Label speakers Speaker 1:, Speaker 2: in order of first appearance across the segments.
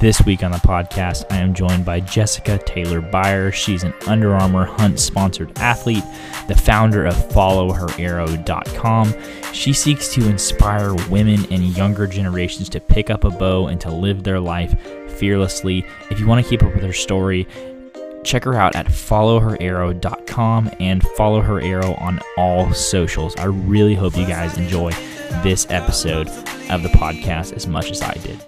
Speaker 1: This week on the podcast, I am joined by Jessica Taylor Byers. She's an Under Armour Hunt sponsored athlete, the founder of FollowHerArrow.com. She seeks to inspire women and younger generations to pick up a bow and to live their life fearlessly. If you want to keep up with her story, check her out at followherarrow.com and follow her arrow on all socials. I really hope you guys enjoy this episode of the podcast as much as I did.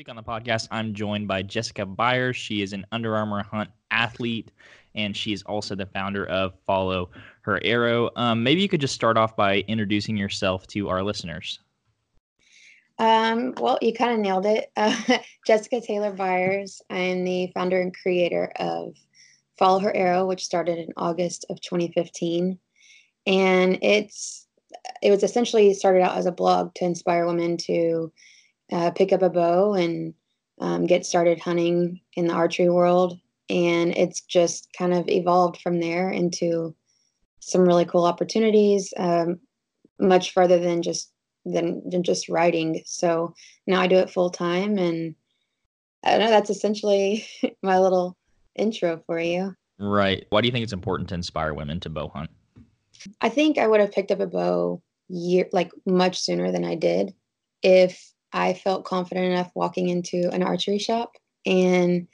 Speaker 1: Week on the podcast, I'm joined by Jessica Byers. She is an Under Armour Hunt athlete, and she is also the founder of Follow Her Arrow. Um, maybe you could just start off by introducing yourself to our listeners.
Speaker 2: Um, well, you kind of nailed it. Uh, Jessica Taylor Byers. I am the founder and creator of Follow Her Arrow, which started in August of 2015. And it's it was essentially started out as a blog to inspire women to uh, pick up a bow and um, get started hunting in the archery world. And it's just kind of evolved from there into some really cool opportunities, um, much further than just than, than just writing. So now I do it full time, and I don't know. That's essentially my little intro for you.
Speaker 1: Right. Why do you think it's important to inspire women to bow hunt?
Speaker 2: I think I would have picked up a bow year like much sooner than I did if I felt confident enough walking into an archery shop. And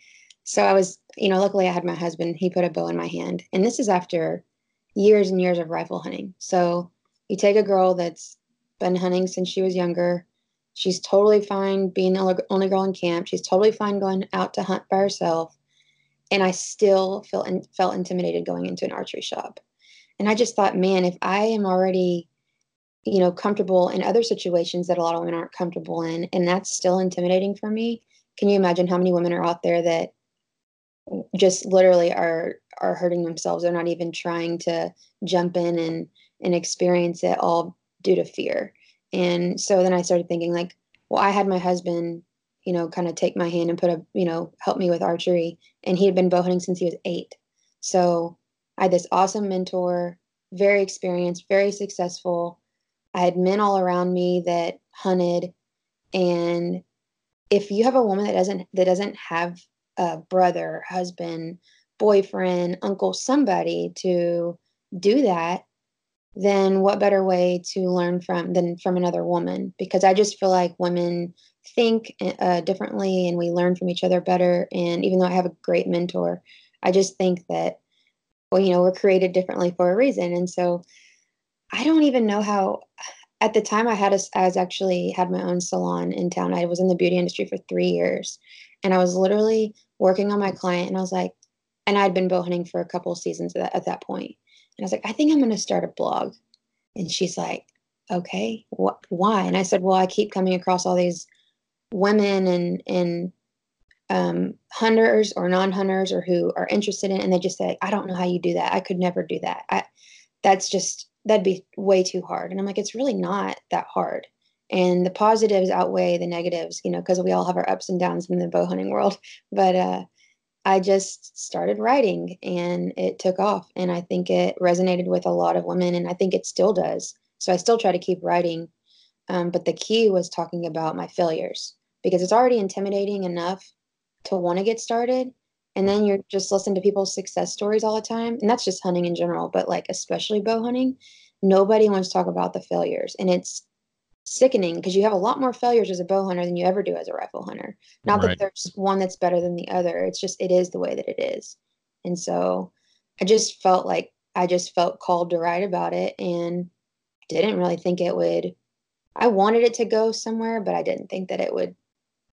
Speaker 2: so I was, you know, luckily I had my husband, he put a bow in my hand. And this is after years and years of rifle hunting. So you take a girl that's been hunting since she was younger. She's totally fine being the only girl in camp. She's totally fine going out to hunt by herself. And I still felt felt intimidated going into an archery shop. And I just thought, man, if I am already you know, comfortable in other situations that a lot of women aren't comfortable in. And that's still intimidating for me. Can you imagine how many women are out there that just literally are are hurting themselves? They're not even trying to jump in and and experience it all due to fear. And so then I started thinking like, well, I had my husband, you know, kind of take my hand and put a, you know, help me with archery. And he had been bow hunting since he was eight. So I had this awesome mentor, very experienced, very successful, I had men all around me that hunted. And if you have a woman that doesn't that doesn't have a brother, husband, boyfriend, uncle, somebody to do that, then what better way to learn from than from another woman? Because I just feel like women think uh, differently and we learn from each other better. And even though I have a great mentor, I just think that, well, you know, we're created differently for a reason. And so I don't even know how. At the time, I had a, I was actually had my own salon in town. I was in the beauty industry for three years, and I was literally working on my client. And I was like, and I'd been bow hunting for a couple seasons at that, at that point. And I was like, I think I'm going to start a blog. And she's like, okay, what? Why? And I said, well, I keep coming across all these women and and um, hunters or non-hunters or who are interested in, and they just say, I don't know how you do that. I could never do that. I, that's just that'd be way too hard. And I'm like, it's really not that hard. And the positives outweigh the negatives, you know, because we all have our ups and downs in the bow hunting world. But uh, I just started writing and it took off. And I think it resonated with a lot of women. And I think it still does. So I still try to keep writing. Um, but the key was talking about my failures because it's already intimidating enough to want to get started and then you're just listening to people's success stories all the time and that's just hunting in general but like especially bow hunting nobody wants to talk about the failures and it's sickening because you have a lot more failures as a bow hunter than you ever do as a rifle hunter not right. that there's one that's better than the other it's just it is the way that it is and so i just felt like i just felt called to write about it and didn't really think it would i wanted it to go somewhere but i didn't think that it would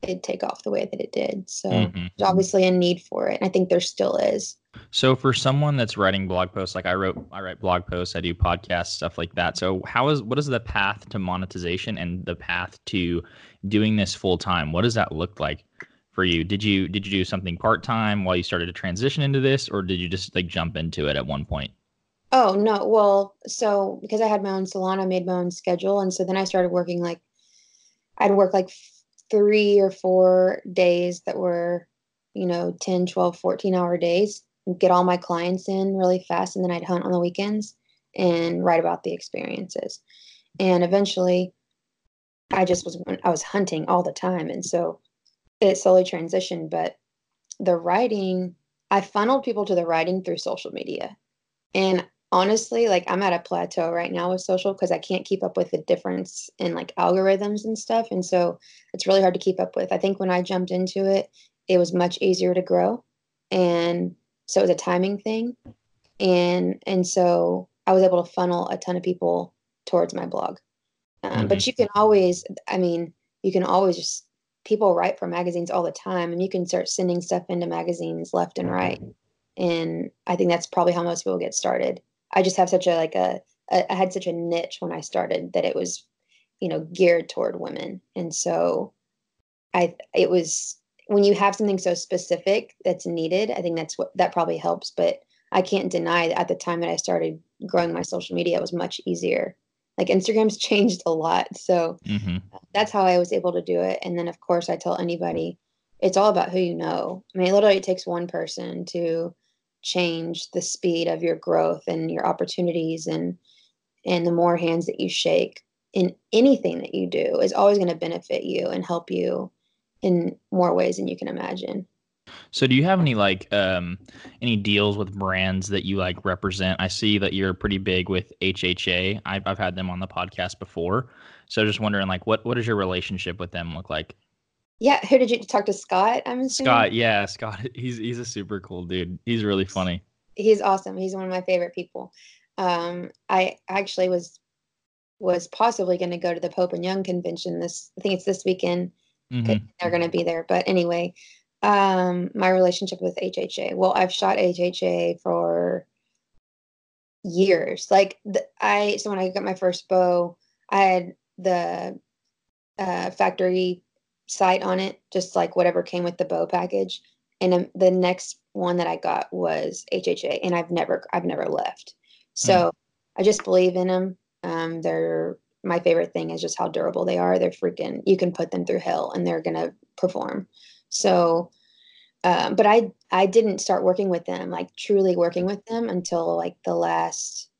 Speaker 2: it take off the way that it did. So mm-hmm. there's obviously a need for it. I think there still is.
Speaker 1: So for someone that's writing blog posts, like I wrote, I write blog posts, I do podcasts, stuff like that. So how is what is the path to monetization and the path to doing this full time? What does that look like for you? Did you did you do something part time while you started to transition into this, or did you just like jump into it at one point?
Speaker 2: Oh no, well, so because I had my own salon, I made my own schedule, and so then I started working like I'd work like three or four days that were, you know, 10, 12, 14 hour days, and get all my clients in really fast. And then I'd hunt on the weekends and write about the experiences. And eventually I just was, I was hunting all the time. And so it slowly transitioned, but the writing, I funneled people to the writing through social media. And honestly, like I'm at a plateau right now with social because I can't keep up with the difference in like algorithms and stuff. And so it's really hard to keep up with. I think when I jumped into it, it was much easier to grow. And so it was a timing thing. And and so I was able to funnel a ton of people towards my blog. Um, mm-hmm. But you can always, I mean, you can always just people write for magazines all the time, and you can start sending stuff into magazines left and right. And I think that's probably how most people get started. I just have such a like a, a I had such a niche when I started that it was, you know, geared toward women, and so I it was when you have something so specific that's needed. I think that's what that probably helps, but I can't deny that at the time that I started growing my social media, it was much easier like Instagram's changed a lot. So mm-hmm. that's how I was able to do it. And then, of course, I tell anybody it's all about who you know. I mean, literally, it takes one person to change the speed of your growth and your opportunities and and the more hands that you shake in anything that you do is always going to benefit you and help you in more ways than you can imagine.
Speaker 1: So do you have any like um any deals with brands that you like represent? I see that you're pretty big with HHA. I've I've had them on the podcast before. So just wondering like what what does your relationship with them look like?
Speaker 2: Yeah, who did you talk to Scott? I'm assuming?
Speaker 1: Scott, yeah, Scott. He's he's a super cool dude. He's really funny.
Speaker 2: He's awesome. He's one of my favorite people. Um I actually was was possibly going to go to the Pope and Young convention this I think it's this weekend. Mm-hmm. They're going to be there. But anyway, um, my relationship with HHA. Well, I've shot HHA for years. Like the, I, so when I got my first bow, I had the uh, factory sight on it, just like whatever came with the bow package. And um, the next one that I got was HHA, and I've never, I've never left. So mm. I just believe in them. Um, they're my favorite thing is just how durable they are. They're freaking. You can put them through hell, and they're gonna perform. So, um, but I I didn't start working with them like truly working with them until like the last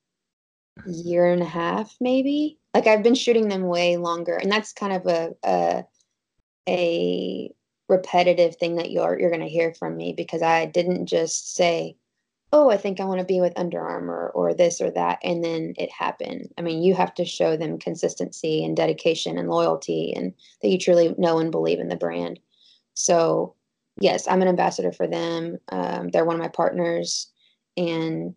Speaker 2: year and a half maybe. Like I've been shooting them way longer, and that's kind of a a, a repetitive thing that you're you're going to hear from me because I didn't just say, "Oh, I think I want to be with Under Armour or this or that," and then it happened. I mean, you have to show them consistency and dedication and loyalty, and that you truly know and believe in the brand. So, yes, I'm an ambassador for them. Um, they're one of my partners and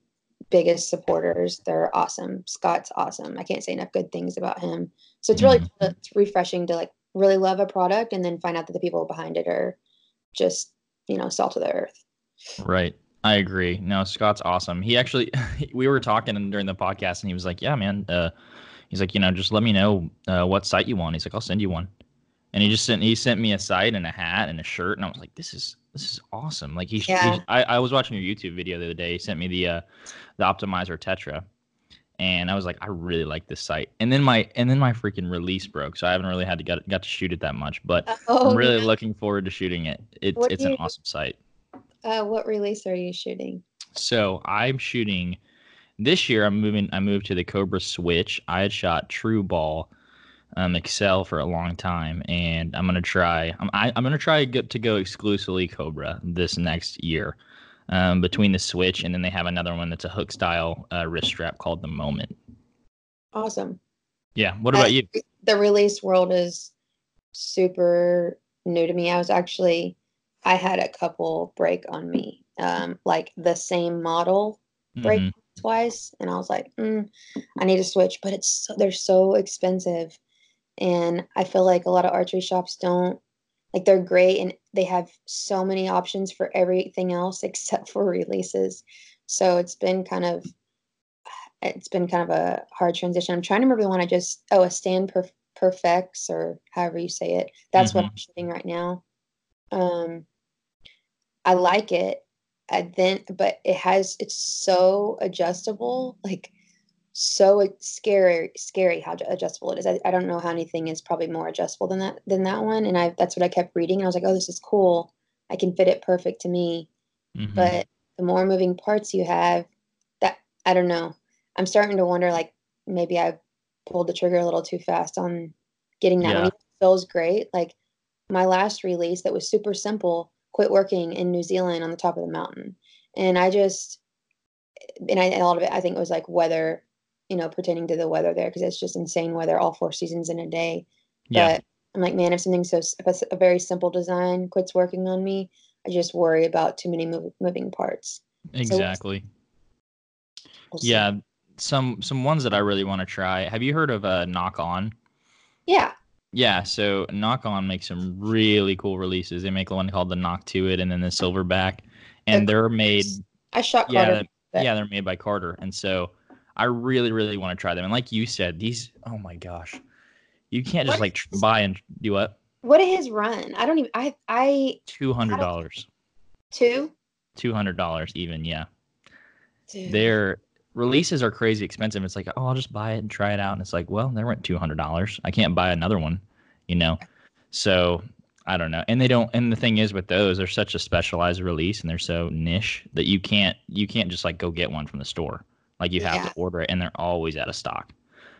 Speaker 2: biggest supporters. They're awesome. Scott's awesome. I can't say enough good things about him. So it's really mm-hmm. it's refreshing to like really love a product and then find out that the people behind it are just you know salt of the earth.
Speaker 1: Right. I agree. No, Scott's awesome. He actually, we were talking during the podcast, and he was like, "Yeah, man." Uh, he's like, you know, just let me know uh, what sight you want. He's like, I'll send you one and he just sent he sent me a sight and a hat and a shirt and I was like this is this is awesome like he, yeah. he I, I was watching your YouTube video the other day he sent me the uh the optimizer tetra and I was like I really like this sight and then my and then my freaking release broke so I haven't really had to got, got to shoot it that much but oh, I'm really yeah. looking forward to shooting it, it it's an awesome sight
Speaker 2: uh what release are you shooting
Speaker 1: so I'm shooting this year I'm moving I moved to the Cobra Switch I had shot True Ball um, Excel for a long time, and I'm gonna try. I'm I, am i am gonna try to go exclusively Cobra this next year. Um, between the Switch and then they have another one that's a hook style uh, wrist strap called the Moment.
Speaker 2: Awesome.
Speaker 1: Yeah. What about you?
Speaker 2: The release world is super new to me. I was actually, I had a couple break on me, um, like the same model break mm-hmm. twice, and I was like, mm, I need to switch, but it's so, they're so expensive and I feel like a lot of archery shops don't like they're great and they have so many options for everything else except for releases. So it's been kind of it's been kind of a hard transition. I'm trying to remember the one I just oh a Stan per, PerfeX or however you say it. That's mm-hmm. what I'm shooting right now. Um, I like it. I then, but it has it's so adjustable. Like so scary scary how adjustable it is I, I don't know how anything is probably more adjustable than that than that one and i that's what i kept reading and i was like oh this is cool i can fit it perfect to me mm-hmm. but the more moving parts you have that i don't know i'm starting to wonder like maybe i pulled the trigger a little too fast on getting that yeah. one it feels great like my last release that was super simple quit working in New Zealand on the top of the mountain. And I just, and I, a lot of it, I think it was like weather, you know, pertaining to the weather there because it's just insane weather all four seasons in a day.
Speaker 1: Yeah.
Speaker 2: But I'm like, man, if something so, if a, a very simple design quits working on me, I just worry about too many mov- moving parts.
Speaker 1: Exactly.
Speaker 2: We'll see.
Speaker 1: yeah. Some some ones that I really want to try. Have you heard of uh, Nock On?
Speaker 2: Yeah.
Speaker 1: Yeah, so Nock On makes some really cool releases. They make one called the Knock to It and then the Silverback, and
Speaker 2: The
Speaker 1: they're made
Speaker 2: I shot
Speaker 1: yeah,
Speaker 2: Carter. but-
Speaker 1: yeah, they're made by Carter, and so I really really want to try them. And like you said, these oh my gosh, you can't just
Speaker 2: What
Speaker 1: like buy and do what
Speaker 2: What did his run? I don't even. I I
Speaker 1: two hundred dollars,
Speaker 2: two.
Speaker 1: two hundred dollars even. Yeah,
Speaker 2: Dude.
Speaker 1: their releases are crazy expensive. It's like oh, I'll just buy it and try it out, and it's like well, they went two hundred dollars. I can't buy another one, you know. So I don't know. And they don't. And the thing is with those, they're such a specialized release, and they're so niche that you can't you can't just like go get one from the store. Like you have
Speaker 2: Yeah.
Speaker 1: to order it, and they're always out of stock.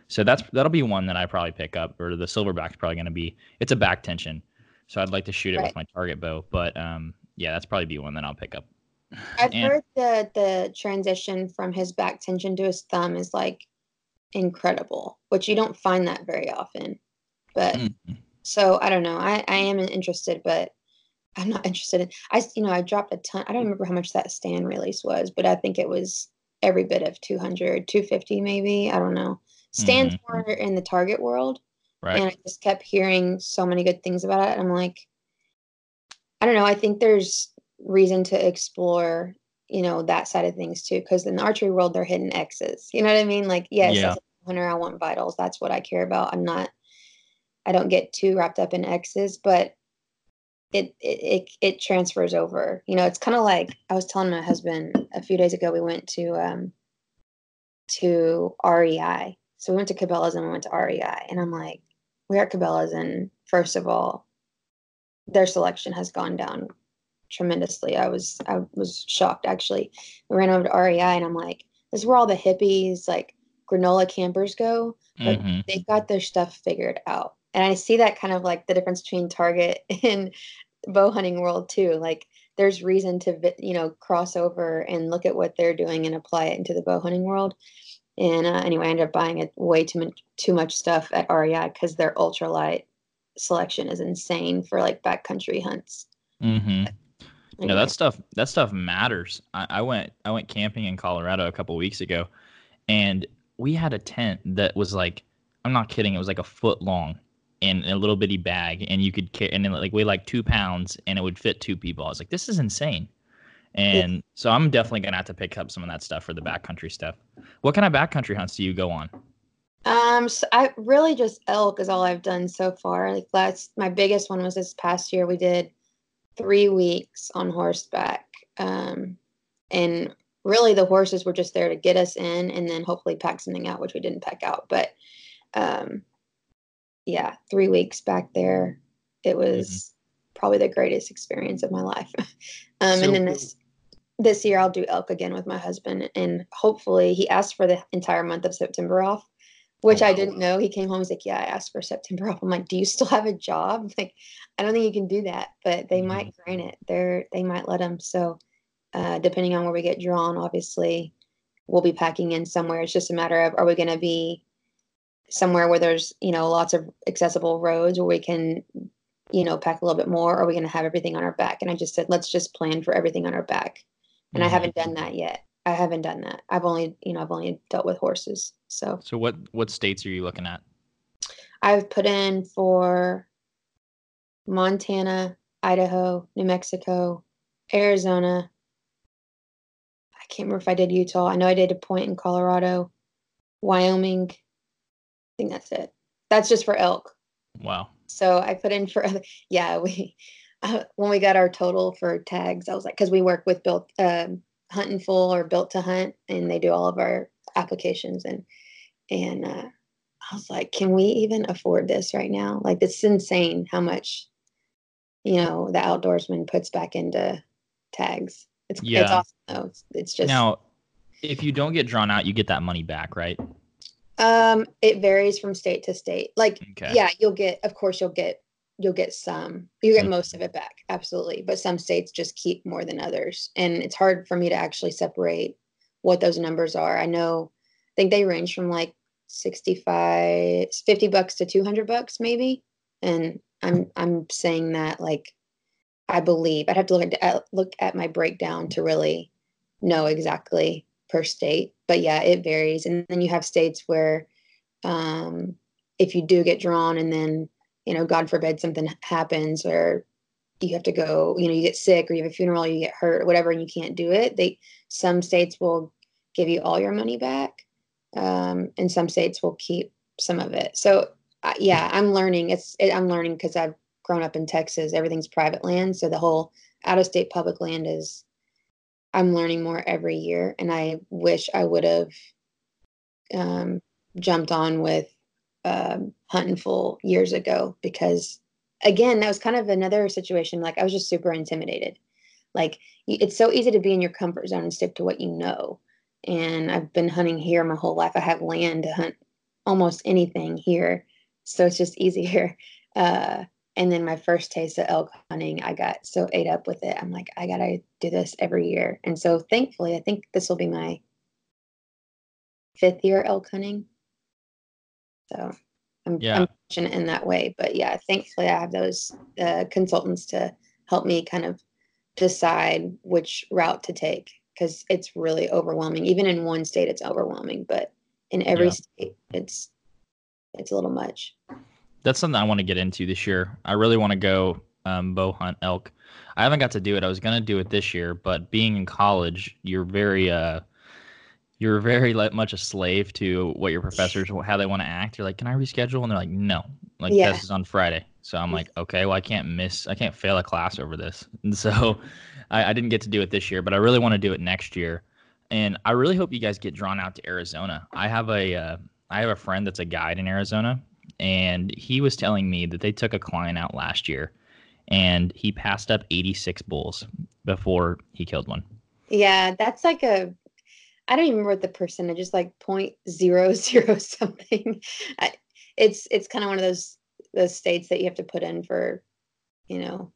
Speaker 1: So that's that'll be one that I probably pick up, or the silverback's probably going to be. It's a back tension, so I'd like to shoot it
Speaker 2: Right.
Speaker 1: with my target bow. But um, yeah, that's probably be one that I'll pick up.
Speaker 2: I've
Speaker 1: And-
Speaker 2: heard the the transition from his back tension to his thumb is like incredible, which you don't find that very often. But
Speaker 1: Mhm.
Speaker 2: so I don't know. I I am interested, but I'm not interested in. I you know I dropped a ton. I don't remember how much that Stan release was, but I think it was every bit of 200, 250 maybe. I don't know. Stan's
Speaker 1: Mhm.
Speaker 2: more in the target world,
Speaker 1: Right.
Speaker 2: and I just kept hearing so many good things about it. I'm like, I don't know. I think there's reason to explore, you know, that side of things too. Because in the archery world, they're hidden X's. You know what I mean? Like, yes,
Speaker 1: Yeah.
Speaker 2: as a hunter, I want vitals. That's what I care about. I'm not. I don't get too wrapped up in X's, but it it it, it transfers over. You know, it's kind of like I was telling my husband a few days ago. We went to um to REI. So we went to Cabela's and we went to REI, and I'm like, we're at Cabela's, and first of all, their selection has gone down tremendously. I was I was shocked actually. We ran over to REI, and I'm like, this is where all the hippies like granola campers go. But
Speaker 1: Mhm.
Speaker 2: they've got their stuff figured out, and I see that kind of like the difference between Target and bow hunting world too. Like there's reason to you know cross over and look at what they're doing and apply it into the bow hunting world. And uh, anyway, I ended up buying it way too much too much stuff at REI because their ultralight selection is insane for like backcountry hunts.
Speaker 1: Mm Mhm. No,
Speaker 2: Anyway,
Speaker 1: that stuff that stuff matters. I, I went I went camping in Colorado a couple weeks ago, and we had a tent that was like I'm not kidding. It was like a foot long in a little bitty bag, and you could carry and it like weigh like two pounds, and it would fit two people. I was like, this is insane. And so I'm definitely gonna have to pick up some of that stuff for the backcountry stuff. What kind of backcountry hunts do you go on?
Speaker 2: Um, so I really just elk is all I've done so far. Like last, my biggest one was this past year. We did three weeks on horseback, um, and really the horses were just there to get us in, and then hopefully pack something out, which we didn't pack out. But um, yeah, three weeks back there, it was probably the greatest experience of my life. um,
Speaker 1: So-
Speaker 2: and then this this year I'll do elk again with my husband, and hopefully he asked for the entire month of September off which
Speaker 1: Oh,
Speaker 2: I didn't know. He came home. He's like, "Yeah, I asked for September off." I'm like, "Do you still have a job?" Like, I don't think you can do that, but they might grant it. They're they might let him. So, uh, depending on where we get drawn, obviously, we'll be packing in somewhere. It's just a matter of are we going to be somewhere where there's you know lots of accessible roads where we can you know pack a little bit more, or are we going to have everything on our back? And I just said, let's just plan for everything on our back. And I
Speaker 1: Mhm.
Speaker 2: haven't done that yet. I haven't done that. I've only you know I've only dealt with horses. So
Speaker 1: So what what states are you looking at?
Speaker 2: I've put in for Montana, Idaho, New Mexico, Arizona. I can't remember if I did Utah. I know I did a point in Colorado, Wyoming. Think that's it. That's just for elk.
Speaker 1: Wow.
Speaker 2: So I put in for yeah we uh, when we got our total for tags I was like because we work with built um, Huntin' Fool or built to hunt and they do all of our applications and and uh, I was like can we even afford this right now like it's insane how much you know the outdoorsman puts back into tags it's it's
Speaker 1: Yeah.
Speaker 2: awesome though it's, it's just
Speaker 1: Now, if you don't get drawn out, you get that money back, right?
Speaker 2: Um it varies from state to state like
Speaker 1: Okay.
Speaker 2: yeah you'll get of course you'll get you'll get some. You get
Speaker 1: Mhm.
Speaker 2: most of it back, absolutely. But some states just keep more than others, and it's hard for me to actually separate what those numbers are. I know, I think they range from like 65, 50 bucks to 200 bucks maybe, and I'm I'm saying that like I believe I'd have to look at look at my breakdown to really know exactly per state. But yeah, it varies, and then you have states where um, if you do get drawn and then you know god forbid something happens or you have to go you know you get sick or you have a funeral you get hurt or whatever and you can't do it they some states will give you all your money back um, and some states will keep some of it. So uh, yeah i'm learning. It's it, i'm learning because i've grown up in texas. Everything's private land. So the whole out of state public land is i'm learning more every year and i wish i would have um, jumped on with um, Huntin' Fool years ago because again that was kind of another situation like i was just super intimidated. Like it's so easy to be in your comfort zone and stick to what you know and i've been hunting here my whole life. I have land to hunt almost anything here so it's just easier uh, and then my first taste of elk hunting i got so ate up with it i'm like i gotta do this every year and so thankfully i think this will be my fifth year elk hunting so I'm,
Speaker 1: Yeah.
Speaker 2: I'm fortunate in that way. But yeah, thankfully I have those uh, consultants to help me kind of decide which route to take because it's really overwhelming. Even in one state, it's overwhelming, but in every
Speaker 1: Yeah.
Speaker 2: state, it's it's a little much.
Speaker 1: That's something I want to get into this year. I really want to go um, bow hunt elk. I haven't got to do it. I was gonna do it this year, but being in college, you're very uh, you're very like much a slave to what your professors how they want to act. You're like, can I reschedule? And they're like, no, like
Speaker 2: Yeah.
Speaker 1: this is on Friday. So I'm like, okay, well I can't miss, I can't fail a class over this. And so I, I didn't get to do it this year, but I really want to do it next year. And I really hope you guys get drawn out to Arizona. I have a uh, I have a friend that's a guide in Arizona, and he was telling me that they took a client out last year, and he passed up 86 bulls before he killed one.
Speaker 2: Yeah, that's like a I don't even remember what the percentage is like point zero zero something. I, it's it's kind of one of those those states that you have to put in for, you know,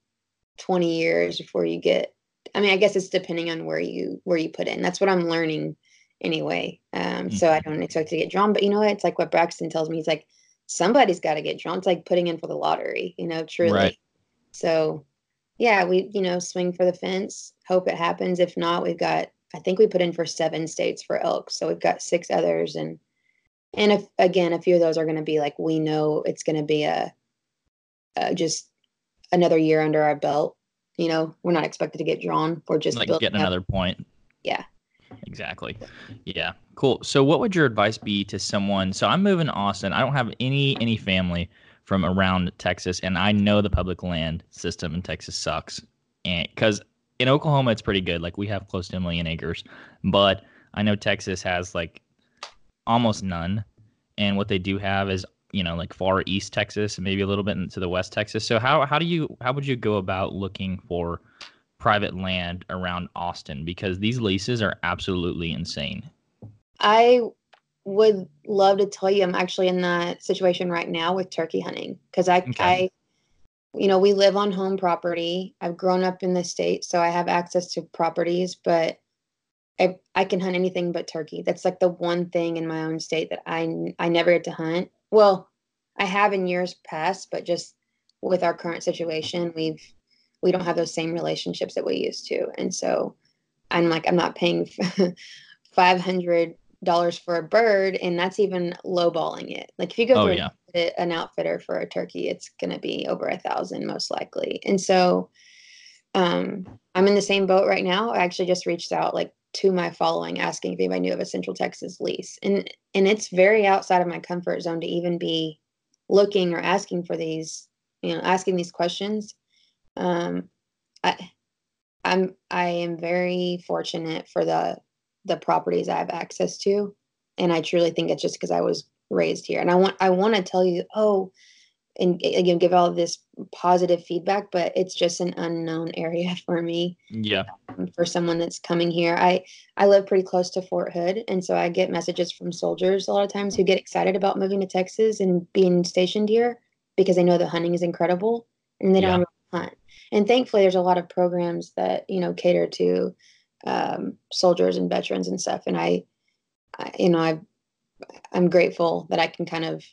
Speaker 2: twenty years before you get. I mean, I guess it's depending on where you where you put in. That's what I'm learning anyway. Um, so I don't expect to get drawn, but you know what? It's like what Braxton tells me. He's like, somebody's got to get drawn. It's like putting in for the lottery. You know, truly.
Speaker 1: Right.
Speaker 2: So, yeah, we you know swing for the fence. Hope it happens. If not, we've got I think we put in for seven states for elk, so we've got six others, and and if again, a few of those are going to be like we know it's going to be a, a just another year under our belt. You know, we're not expected to get drawn. We're just
Speaker 1: like getting
Speaker 2: up.
Speaker 1: another point.
Speaker 2: Yeah.
Speaker 1: Exactly. Yeah. Cool. So what would your advice be to someone? So I'm moving to Austin. I don't have any any family from around Texas and I know the public land system in Texas sucks. And cuz in Oklahoma it's pretty good. Like we have close to a million acres, but I know Texas has like almost none. And what they do have is, you know, like far east Texas and maybe a little bit into the west Texas. So how how do you how would you go about looking for private land around Austin because these leases are absolutely insane.
Speaker 2: I would love to tell you I'm actually in that situation right now with turkey hunting because I,
Speaker 1: Okay.
Speaker 2: I, you know, we live on home property. I've grown up in the state, so I have access to properties, but I, I can hunt anything but turkey. That's like the one thing in my own state that I, I never get to hunt. Well, I have in years past, but just with our current situation, we've, we don't have those same relationships that we used to. And so I'm like, I'm not paying $500 for a bird. And that's even lowballing it. Like if you go
Speaker 1: Oh,
Speaker 2: to
Speaker 1: yeah.
Speaker 2: an outfitter for a turkey, it's going to be over a thousand most likely. And so um, I'm in the same boat right now. I actually just reached out like to my following asking if anybody knew of a Central Texas lease. And and it's very outside of my comfort zone to even be looking or asking for these, you know, asking these questions. Um I I'm I am very fortunate for the the properties I have access to. And I truly think it's just because I was raised here. And I want I want to tell you, oh, and again give all this positive feedback, but it's just an unknown area for me
Speaker 1: Yeah.
Speaker 2: um, for someone that's coming here. I I live pretty close to Fort Hood, and so I get messages from soldiers a lot of times who get excited about moving to Texas and being stationed here because they know the hunting is incredible. and they don't yeah. hunt. And thankfully, there's a lot of programs that you know cater to um, soldiers and veterans and stuff. And I, I you know, I, I'm grateful that I can kind of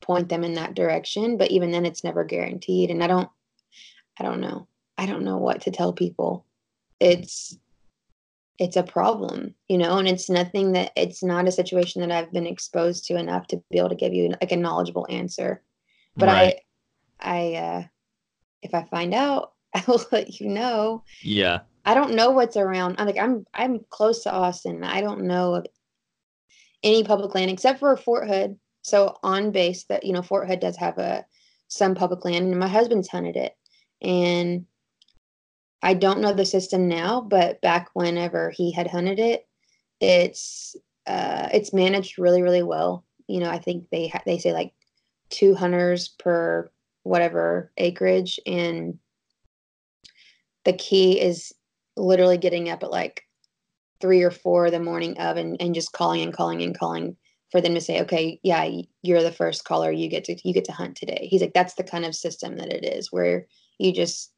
Speaker 2: point them in that direction. But even then, it's never guaranteed. And I don't, I don't know. I don't know what to tell people. It's it's a problem, you know, and it's nothing that it's not a situation that I've been exposed to enough to be able to give you like a knowledgeable answer. But right. I I uh if I find out, I will let you know.
Speaker 1: Yeah.
Speaker 2: I don't know what's around. I'm like I'm I'm close to Austin. I don't know of any public land except for Fort Hood. So on base that you know Fort Hood does have a some public land and my husband's hunted it. And I don't know the system now, but back whenever he had hunted it, it's uh, it's managed really really well. You know, I think they ha- they say like two hunters per whatever acreage, and the key is literally getting up at like three or four the morning of and, and just calling and calling and calling for them to say, okay, yeah, you're the first caller. You get to you get to hunt today. He's like, that's the kind of system that it is, where you just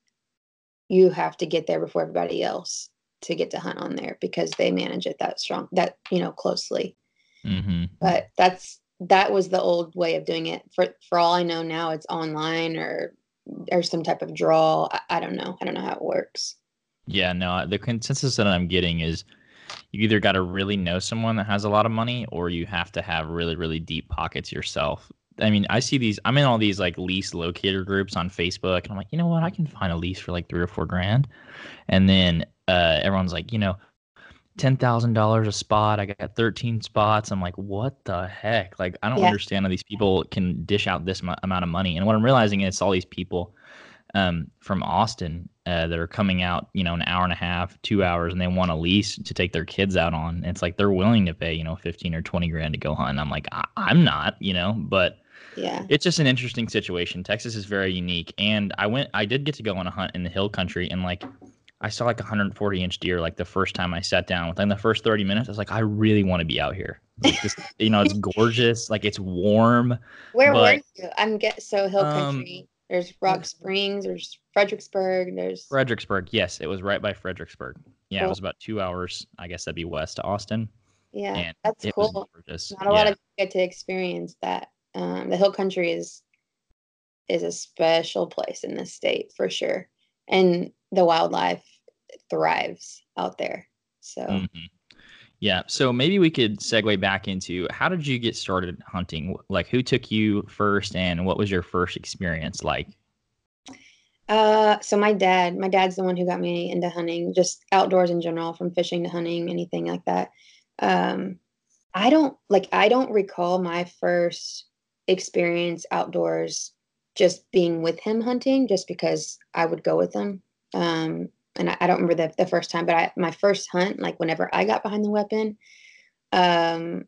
Speaker 2: you have to get there before everybody else to get to hunt on there because they manage it that strong that you know closely mm-hmm. but that's that was the old way of doing it. For for all i know now it's online or or some type of draw. I, I, don't know. I don't know how it works.
Speaker 1: Yeah no the consensus that i'm getting is you either got to really know someone that has a lot of money or you have to have really really deep pockets yourself. I mean, I see these. I'm in all these like lease locator groups on Facebook, and I'm like, you know what? I can find a lease for like three or four grand, and then uh, everyone's like, you know, ten thousand dollars a spot. I got thirteen spots. I'm like, what the heck? Like, I don't yeah. understand how these people can dish out this m- amount of money. And what I'm realizing is all these people um, from Austin uh, that are coming out, you know, an hour and a half, two hours, and they want a lease to take their kids out on. And it's like they're willing to pay, you know, fifteen or twenty grand to go hunt. I'm like, I- I'm not, you know, but
Speaker 2: yeah
Speaker 1: it's just an interesting situation texas is very unique and i went i did get to go on a hunt in the hill country and like i saw like 140 inch deer like the first time i sat down. Within the first 30 minutes i was like i really want to be out here. Like this, you know it's gorgeous. Like it's warm
Speaker 2: where but, were you? I'm get so hill um, country. Um, there's rock springs there's fredericksburg there's
Speaker 1: fredericksburg. Yes it was right by fredericksburg. Yeah cool. it was about two hours i guess that'd be west to austin.
Speaker 2: Yeah that's cool. not a yeah. lot of get to experience that um, the hill country is is a special place in this state for sure, and the wildlife thrives out there. So. Mm-hmm.
Speaker 1: Yeah. So maybe we could segue back into how did you get started hunting? Like, who took you first, and what was your first experience like?
Speaker 2: Uh, so my dad, my dad's the one who got me into hunting, just outdoors in general, from fishing to hunting, anything like that. Um, I don't like. I don't recall my first experience outdoors just being with him hunting just because I would go with him. Um, and I, I, don't remember the, the first time, but I, my first hunt, like whenever I got behind the weapon, um,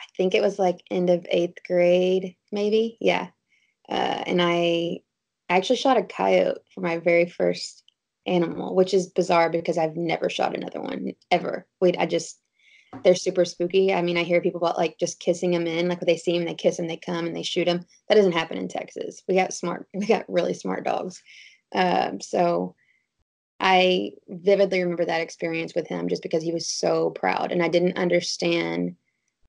Speaker 2: I think it was like end of eighth grade, maybe. Yeah. Uh, and I actually shot a coyote for my very first animal, which is bizarre because I've never shot another one ever. Wait, I just they're super spooky. I mean, I hear people about like just kissing them in, like when they see them, they kiss them, they come and they shoot them. That doesn't happen in Texas. We got smart, we got really smart dogs. Um, so I vividly remember that experience with him just because he was so proud, and I didn't understand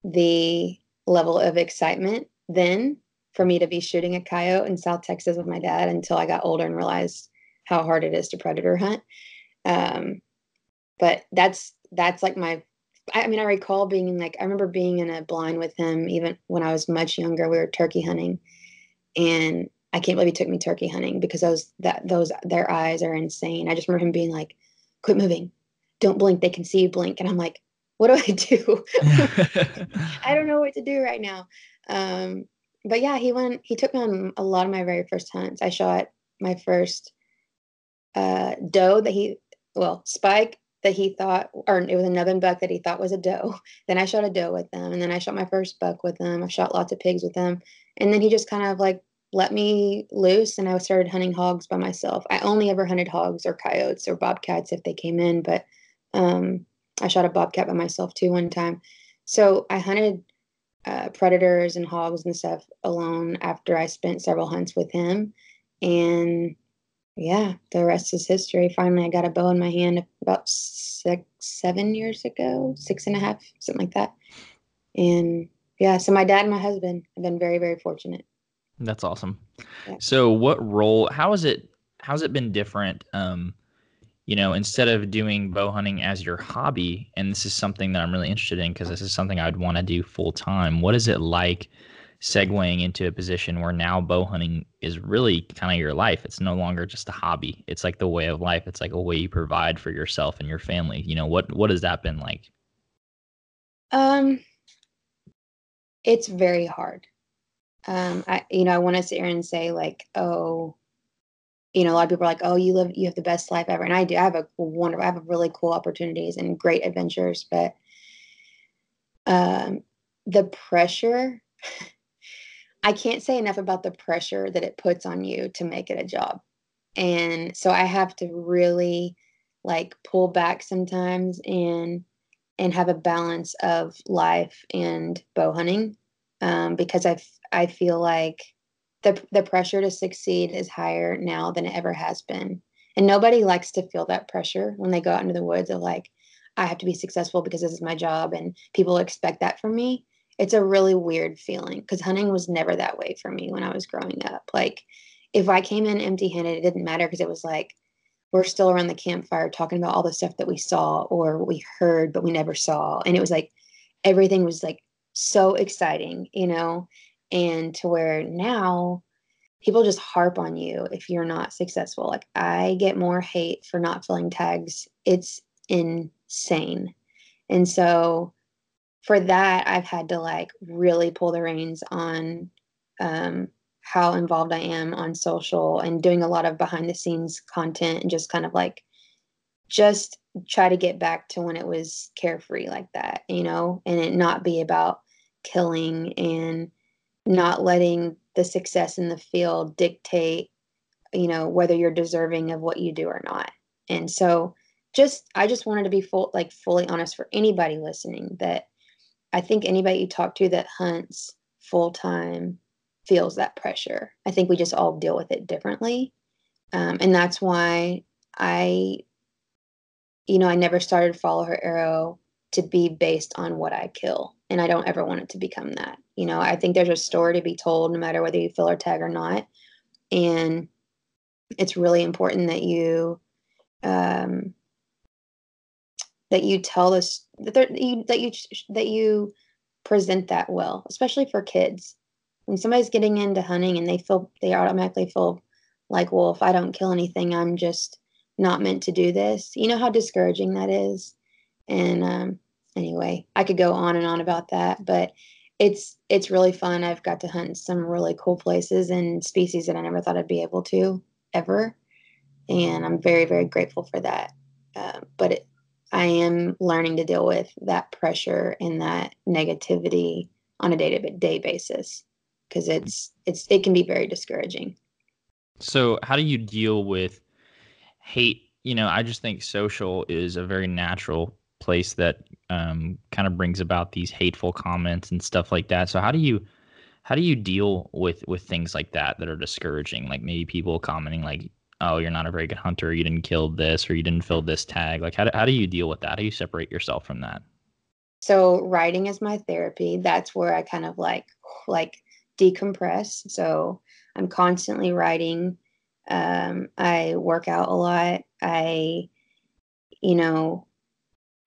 Speaker 2: the level of excitement then for me to be shooting a coyote in South Texas with my dad until I got older and realized how hard it is to predator hunt. Um, but that's that's like my I mean, I recall being like, I remember being in a blind with him even when I was much younger. We were turkey hunting, and I can't believe he took me turkey hunting because those that those their eyes are insane. I just remember him being like, "Quit moving, don't blink. They can see you blink." And I'm like, "What do I do? I don't know what to do right now." Um, but yeah, he went. He took me on a lot of my very first hunts. I shot my first uh, doe that he well spike that he thought, or it was another buck that he thought was a doe. Then I shot a doe with them, and then I shot my first buck with them. I shot lots of pigs with them, and then he just kind of like let me loose, and I started hunting hogs by myself. I only ever hunted hogs or coyotes or bobcats if they came in, but um, I shot a bobcat by myself too one time. So I hunted uh, predators and hogs and stuff alone after I spent several hunts with him, and yeah, the rest is history. Finally, I got a bow in my hand about six, seven years ago, six and a half, something like that. And yeah, so my dad and my husband have been very, very fortunate.
Speaker 1: That's awesome. Yeah. So, what role? How is it? How's it been different? Um, you know, instead of doing bow hunting as your hobby, and this is something that I'm really interested in because this is something I'd want to do full time. What is it like segueing into a position where now bow hunting is really kind of your life. It's no longer just a hobby. It's like the way of life. It's like a way you provide for yourself and your family. You know, what what has that been like?
Speaker 2: Um it's very hard. Um I you know, I want to sit here and say like, oh, you know, a lot of people are like, oh, you live you have the best life ever. And I do. I have a wonderful I have really cool opportunities and great adventures, but um the pressure I can't say enough about the pressure that it puts on you to make it a job. And so I have to really like pull back sometimes and and have a balance of life and bow hunting um, because I, I feel like the, the pressure to succeed is higher now than it ever has been. And nobody likes to feel that pressure when they go out into the woods of like, I have to be successful because this is my job and people expect that from me it's a really weird feeling because hunting was never that way for me when I was growing up. Like if I came in empty handed, it didn't matter because it was like we're still around the campfire talking about all the stuff that we saw or we heard but we never saw. And it was like everything was like so exciting, you know, and to where now people just harp on you if you're not successful. Like I get more hate for not filling tags. It's insane. And so for that, I've had to like really pull the reins on um, how involved I am on social and doing a lot of behind the scenes content and just kind of like just try to get back to when it was carefree like that, you know, and it not be about killing and not letting the success in the field dictate, you know, whether you're deserving of what you do or not. And so just I just wanted to be full like fully honest for anybody listening that I think anybody you talk to that hunts full time feels that pressure. I think we just all deal with it differently. Um, and that's why I, you know, I never started Follow Her Arrow to be based on what I kill. And I don't ever want it to become that. You know, I think there's a story to be told no matter whether you fill or tag or not. And it's really important that you um, that you tell this that, that you that you that you present that well, especially for kids. When somebody's getting into hunting and they feel they automatically feel like, well, if I don't kill anything, I'm just not meant to do this. You know how discouraging that is. And um, anyway, I could go on and on about that, but it's it's really fun. I've got to hunt some really cool places and species that I never thought I'd be able to ever, and I'm very very grateful for that. Uh, but it, I am learning to deal with that pressure and that negativity on a day to day basis because it's it's it can be very discouraging.
Speaker 1: So, how do you deal with hate? You know, I just think social is a very natural place that um, kind of brings about these hateful comments and stuff like that. So, how do you how do you deal with with things like that that are discouraging? Like maybe people commenting like oh, you're not a very good hunter, you didn't kill this, or you didn't fill this tag? Like, how do, how do you deal with that? How do you separate yourself from that?
Speaker 2: So writing is my therapy. That's where I kind of like like decompress. So I'm constantly writing. Um, I work out a lot. I, you know,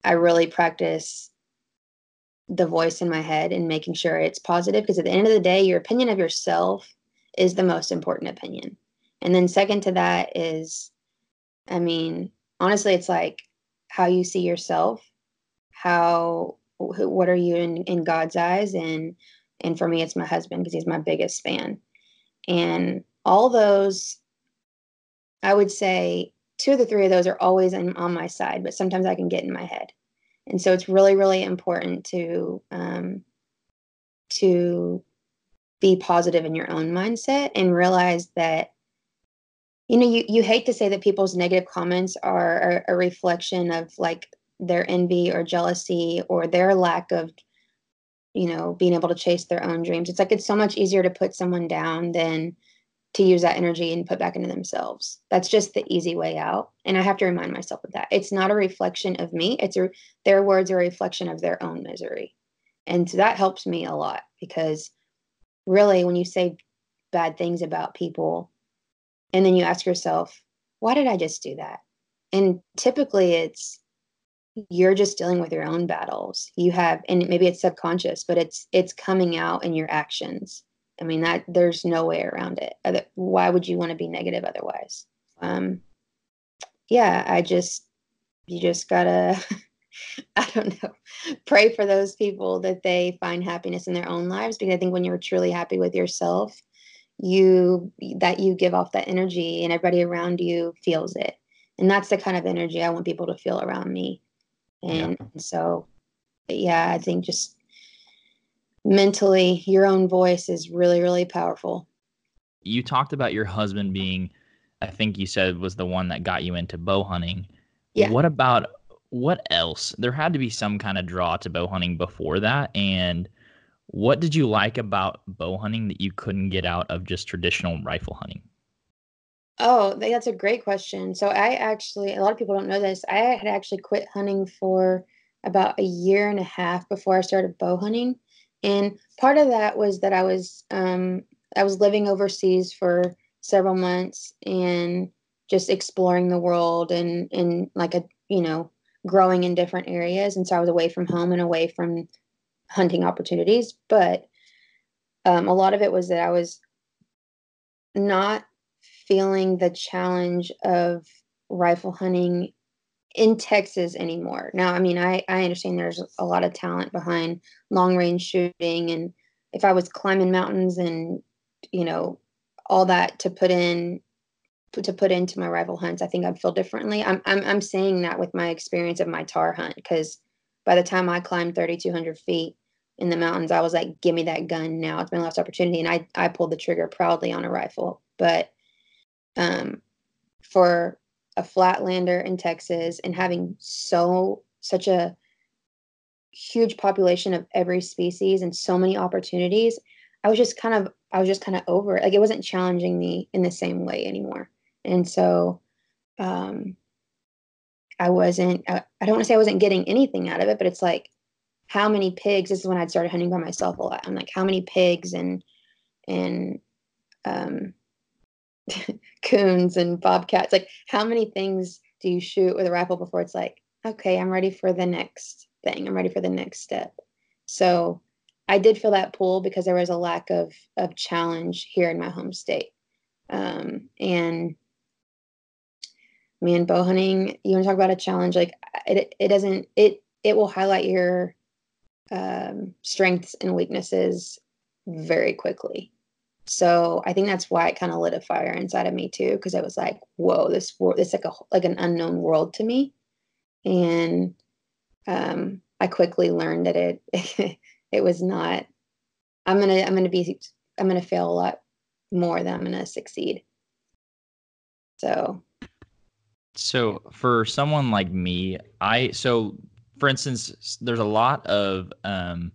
Speaker 2: I really practice the voice in my head and making sure it's positive because at the end of the day, your opinion of yourself is the most important opinion. And then second to that is, I mean, honestly, it's like how you see yourself, how what are you in, in God's eyes, and and for me, it's my husband because he's my biggest fan, and all those, I would say, two of the three of those are always in, on my side, but sometimes I can get in my head, and so it's really really important to um, to be positive in your own mindset and realize that you know you, you hate to say that people's negative comments are, a reflection of like their envy or jealousy or their lack of you know being able to chase their own dreams it's like it's so much easier to put someone down than to use that energy and put back into themselves. That's just the easy way out. And I have to remind myself of that. It's not a reflection of me. It's a, their words are a reflection of their own misery. And so that helps me a lot because really when you say bad things about people and then you ask yourself, why did I just do that? And typically it's you're just dealing with your own battles. You have and maybe it's subconscious, but it's it's coming out in your actions I mean that there's no way around it. Why would you want to be negative otherwise? Um, yeah, I just you just gotta I don't know pray for those people that they find happiness in their own lives because I think when you're truly happy with yourself, you that you give off that energy and everybody around you feels it, and that's the kind of energy I want people to feel around me. And yeah. so, yeah, I think just mentally your own voice is really really powerful.
Speaker 1: You talked about your husband being i think you said was the one that got you into bow hunting. Yeah. What about what else? There had to be some kind of draw to bow hunting before that. And what did you like about bow hunting that you couldn't get out of just traditional rifle hunting?
Speaker 2: Oh that's a great question. So i actually a lot of people don't know this i had actually quit hunting for about a year and a half before i started bow hunting. And part of that was that I was um, I was living overseas for several months and just exploring the world and and like a you know growing in different areas. And so I was away from home and away from hunting opportunities but um, a lot of it was that I was not feeling the challenge of rifle hunting in Texas anymore. Now, I mean, I, I understand there's a lot of talent behind long range shooting. And if I was climbing mountains and, you know, all that to put in, to put into my rifle hunts, I think I'd feel differently. I'm, I'm, I'm saying that with my experience of my tahr hunt, because by the time I climbed 3,200 feet in the mountains, I was like, give me that gun now. It's my last opportunity. And I, I pulled the trigger proudly on a rifle. But um, for a flatlander in Texas and having so such a huge population of every species and so many opportunities, I was just kind of I was just kind of over it. Like it wasn't challenging me in the same way anymore. And so um I wasn't I, I don't want to say I wasn't getting anything out of it, but it's like how many pigs this is when I'd started hunting by myself a lot. I'm like how many pigs and and um coons and bobcats. Like, how many things do you shoot with a rifle before it's like, okay, I'm ready for the next thing. I'm ready for the next step. So I did feel that pull because there was a lack of of challenge here in my home state. Um, and man, bow hunting, you want to talk about a challenge? Like it, it doesn't, it, it will highlight your um, strengths and weaknesses very quickly. So I think that's why it kind of lit a fire inside of me too, because it was like, whoa, this world, it's like a like an unknown world to me, and um, I quickly learned that it it was not. I'm gonna I'm gonna be I'm gonna fail a lot more than I'm gonna succeed. So.
Speaker 1: So for someone like me, I so for instance, there's a lot of um,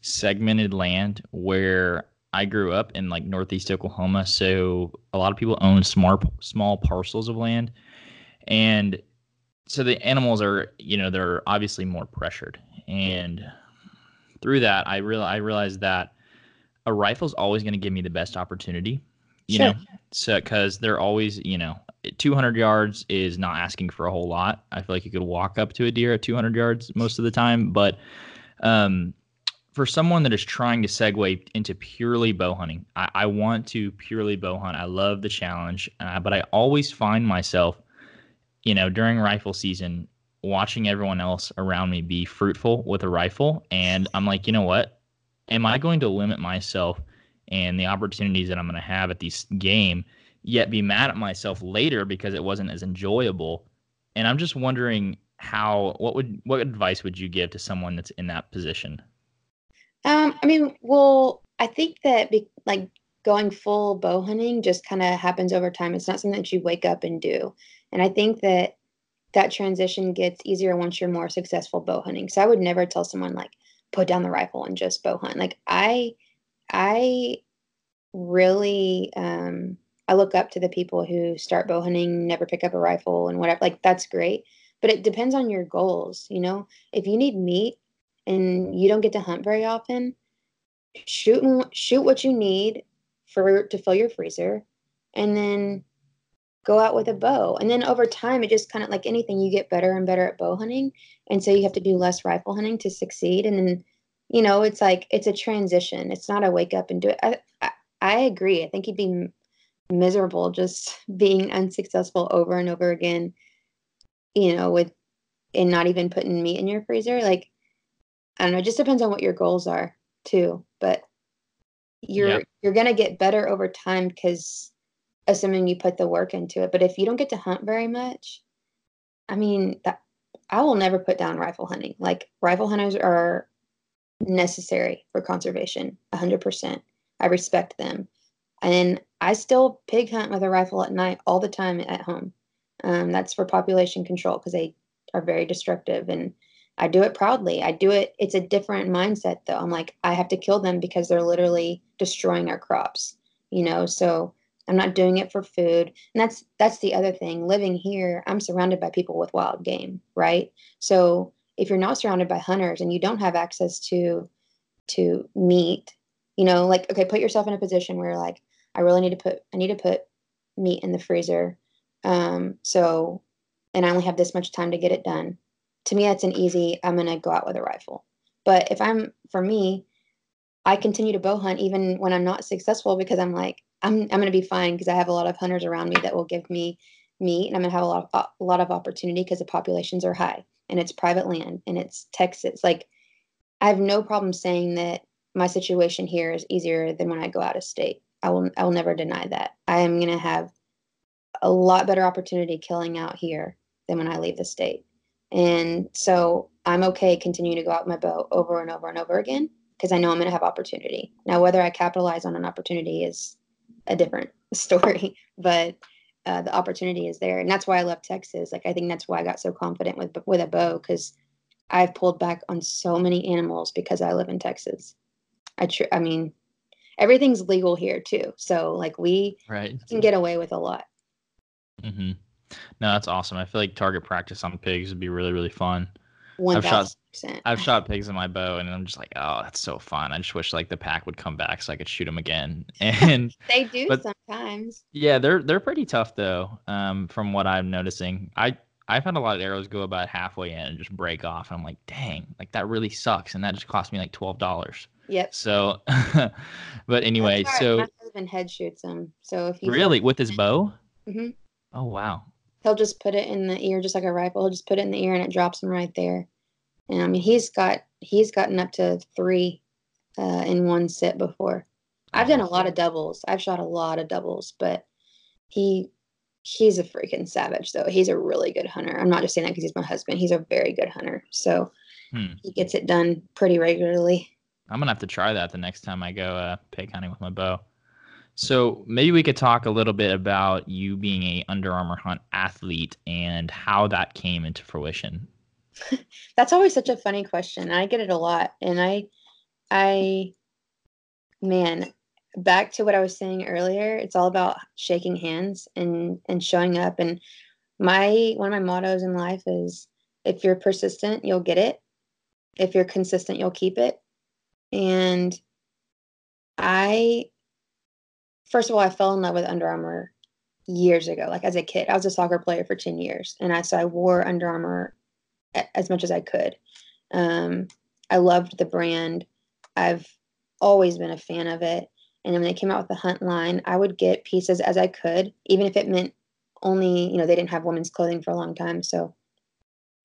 Speaker 1: segmented land where I grew up in like northeast Oklahoma, so a lot of people own small small parcels of land, and so the animals are you know they're obviously more pressured, and through that I real I realized that a rifle is always going to give me the best opportunity, you sure. know, so because they're always you know 200 yards is not asking for a whole lot. I feel like you could walk up to a deer at 200 yards most of the time, but um, for someone that is trying to segue into purely bow hunting, I, I want to purely bow hunt. I love the challenge, uh, but I always find myself, you know, during rifle season, watching everyone else around me be fruitful with a rifle, and I'm like, you know what? Am I going to limit myself and the opportunities that I'm going to have at this game, yet be mad at myself later because it wasn't as enjoyable? And I'm just wondering how what would what advice would you give to someone that's in that position?
Speaker 2: Um, I mean, well, I think that be, like going full bow hunting just kind of happens over time. It's not something that you wake up and do. And I think that that transition gets easier once you're more successful bow hunting. So I would never tell someone like put down the rifle and just bow hunt. Like I I really um I look up to the people who start bow hunting, never pick up a rifle and whatever. Like that's great. But it depends on your goals, you know? If you need meat and you don't get to hunt very often, shoot shoot what you need for to fill your freezer and then go out with a bow. And then over time it just kind of like anything you get better and better at bow hunting. And so you have to do less rifle hunting to succeed and then you know, it's like it's a transition. It's not a wake up and do it. I, I, I agree. I think you'd be miserable just being unsuccessful over and over again, you know, with and not even putting meat in your freezer. Like, I don't know, it just depends on what your goals are too. But you're yep. you're gonna get better over time because assuming you put the work into it. But if you don't get to hunt very much, I mean that I will never put down rifle hunting. Like rifle hunters are necessary for conservation, 100%. I respect them. And I still pig hunt with a rifle at night all the time at home. Um, that's for population control because they are very destructive. And I do it proudly. I do it, it's a different mindset though. I'm like, I have to kill them because they're literally destroying our crops, you know? So I'm not doing it for food. And that's that's the other thing. Living here, I'm surrounded by people with wild game, right? So if you're not surrounded by hunters and you don't have access to to meat, you know, like okay, put yourself in a position where like I really need to put I need to put meat in the freezer. Um, so and I only have this much time to get it done. To me, that's an easy. I'm gonna go out with a rifle. But if I'm for me, I continue to bow hunt even when I'm not successful because I'm like I'm I'm gonna be fine because I have a lot of hunters around me that will give me meat and I'm gonna have a lot of, a lot of opportunity because the populations are high and it's private land and it's Texas. Like, I have no problem saying that my situation here is easier than when I go out of state. I will I will never deny that. I am going to have a lot better opportunity killing out here than when I leave the state. And so I'm okay continuing to go out my bow over and over and over again because I know I'm going to have opportunity. Now, whether I capitalize on an opportunity is a different story, but uh, the opportunity is there, and that's why I left Texas. Like I think that's why I got so confident with with a bow because I've pulled back on so many animals because I live in Texas. I tr- I mean, everything's legal here too, so like we
Speaker 1: right.
Speaker 2: can get away with a lot.
Speaker 1: Mm-hmm. No, that's awesome. I feel like target practice on pigs would be really really fun.
Speaker 2: One thousand
Speaker 1: percent. I've shot pigs in my bow, and I'm just like, oh, that's so fun. I just wish like the pack would come back so I could shoot them again. And
Speaker 2: they do but, sometimes.
Speaker 1: Yeah, they're they're pretty tough though. Um, from what I'm noticing, I I've had a lot of arrows go about halfway in and just break off. And I'm like, dang, like that really sucks, and that just cost me like twelve dollars.
Speaker 2: Yep.
Speaker 1: So, but anyway, so
Speaker 2: my husband head shoots him. So if you
Speaker 1: really with his bow.
Speaker 2: Mm-hmm.
Speaker 1: Oh wow
Speaker 2: he'll just put it in the ear just like a rifle. He'll just put it in the ear and it drops him right there. And I mean, he's got he's gotten up to three uh, in one sit before. I've done a lot of doubles. I've shot a lot of doubles, but he he's a freaking savage though. He's a really good hunter. I'm not just saying that because he's my husband. He's a very good hunter. So hmm. he gets it done pretty regularly.
Speaker 1: I'm gonna have to try that the next time I go uh, pig hunting with my bow. So maybe we could talk a little bit about you being a Under Armour Hunt athlete and how that came into fruition.
Speaker 2: That's always such a funny question. I get it a lot, and I, I, man, back to what I was saying earlier. It's all about shaking hands and and showing up. And my one of my mottos in life is, if you're persistent, you'll get it. If you're consistent, you'll keep it. And I first of all, I fell in love with Under Armour years ago, like as a kid. I was a soccer player for 10 years, and I so I wore Under Armour as much as I could. Um, I loved the brand. I've always been a fan of it. And when they came out with the Hunt line, I would get pieces as I could, even if it meant only, you know, they didn't have women's clothing for a long time. So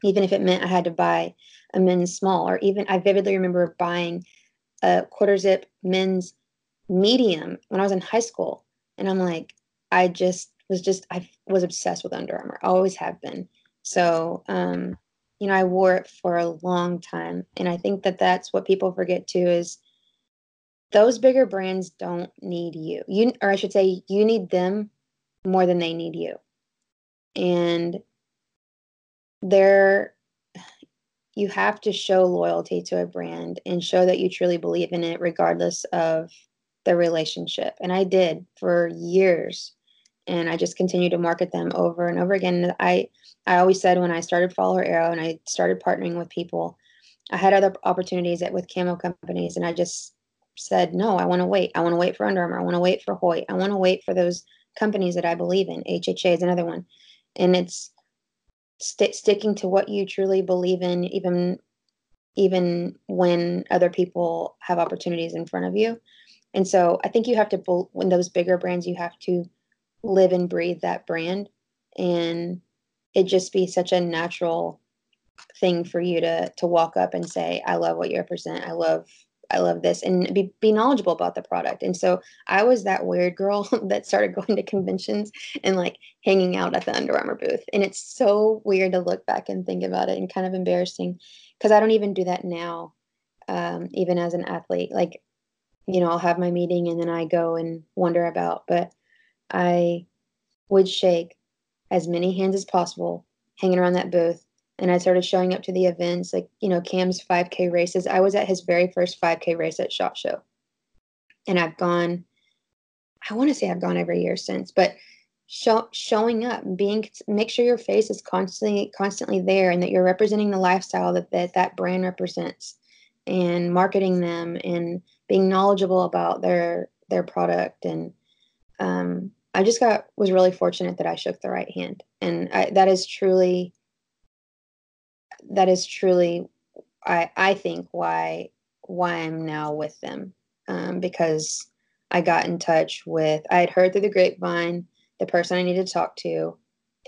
Speaker 2: even if it meant I had to buy a men's small, or even I vividly remember buying a quarter zip men's medium when I was in high school. And I'm like, I just was just, I was obsessed with Under Armour, always have been. So, um, you know, I wore it for a long time. And I think that that's what people forget too is those bigger brands don't need you. You, or I should say, you need them more than they need you. And they're, you have to show loyalty to a brand and show that you truly believe in it, regardless of the relationship. And I did for years. and I just continue to market them over and over again. I I always said when I started Follow Her Arrow and I started partnering with people, I had other opportunities at, with camo companies, and I just said no. I want to wait. I want to wait for Under Armour. I want to wait for Hoyt. I want to wait for those companies that I believe in. HHA is another one, and it's st- sticking to what you truly believe in, even even when other people have opportunities in front of you. And so I think you have to, when those bigger brands, you have to live and breathe that brand. And it just be such a natural thing for you to to walk up and say, I love what you represent. I love I love this and be, be knowledgeable about the product. And so I was that weird girl that started going to conventions and like hanging out at the Under Armour booth. And it's so weird to look back and think about it and kind of embarrassing because I don't even do that now, um, even as an athlete. Like, you know, I'll have my meeting and then I go and wonder about, but I would shake as many hands as possible hanging around that booth. And I started showing up to the events, like, you know, Cam's 5K races. I was at his very first 5K race at SHOT Show. And I've gone, I want to say I've gone every year since, but show, showing up being make sure your face is constantly constantly there and that you're representing the lifestyle that that, that brand represents and marketing them and being knowledgeable about their their product and um, i just got was really fortunate that i shook the right hand and I, that is truly that is truly i i think why why i'm now with them um, because i got in touch with i had heard through the grapevine the person I needed to talk to,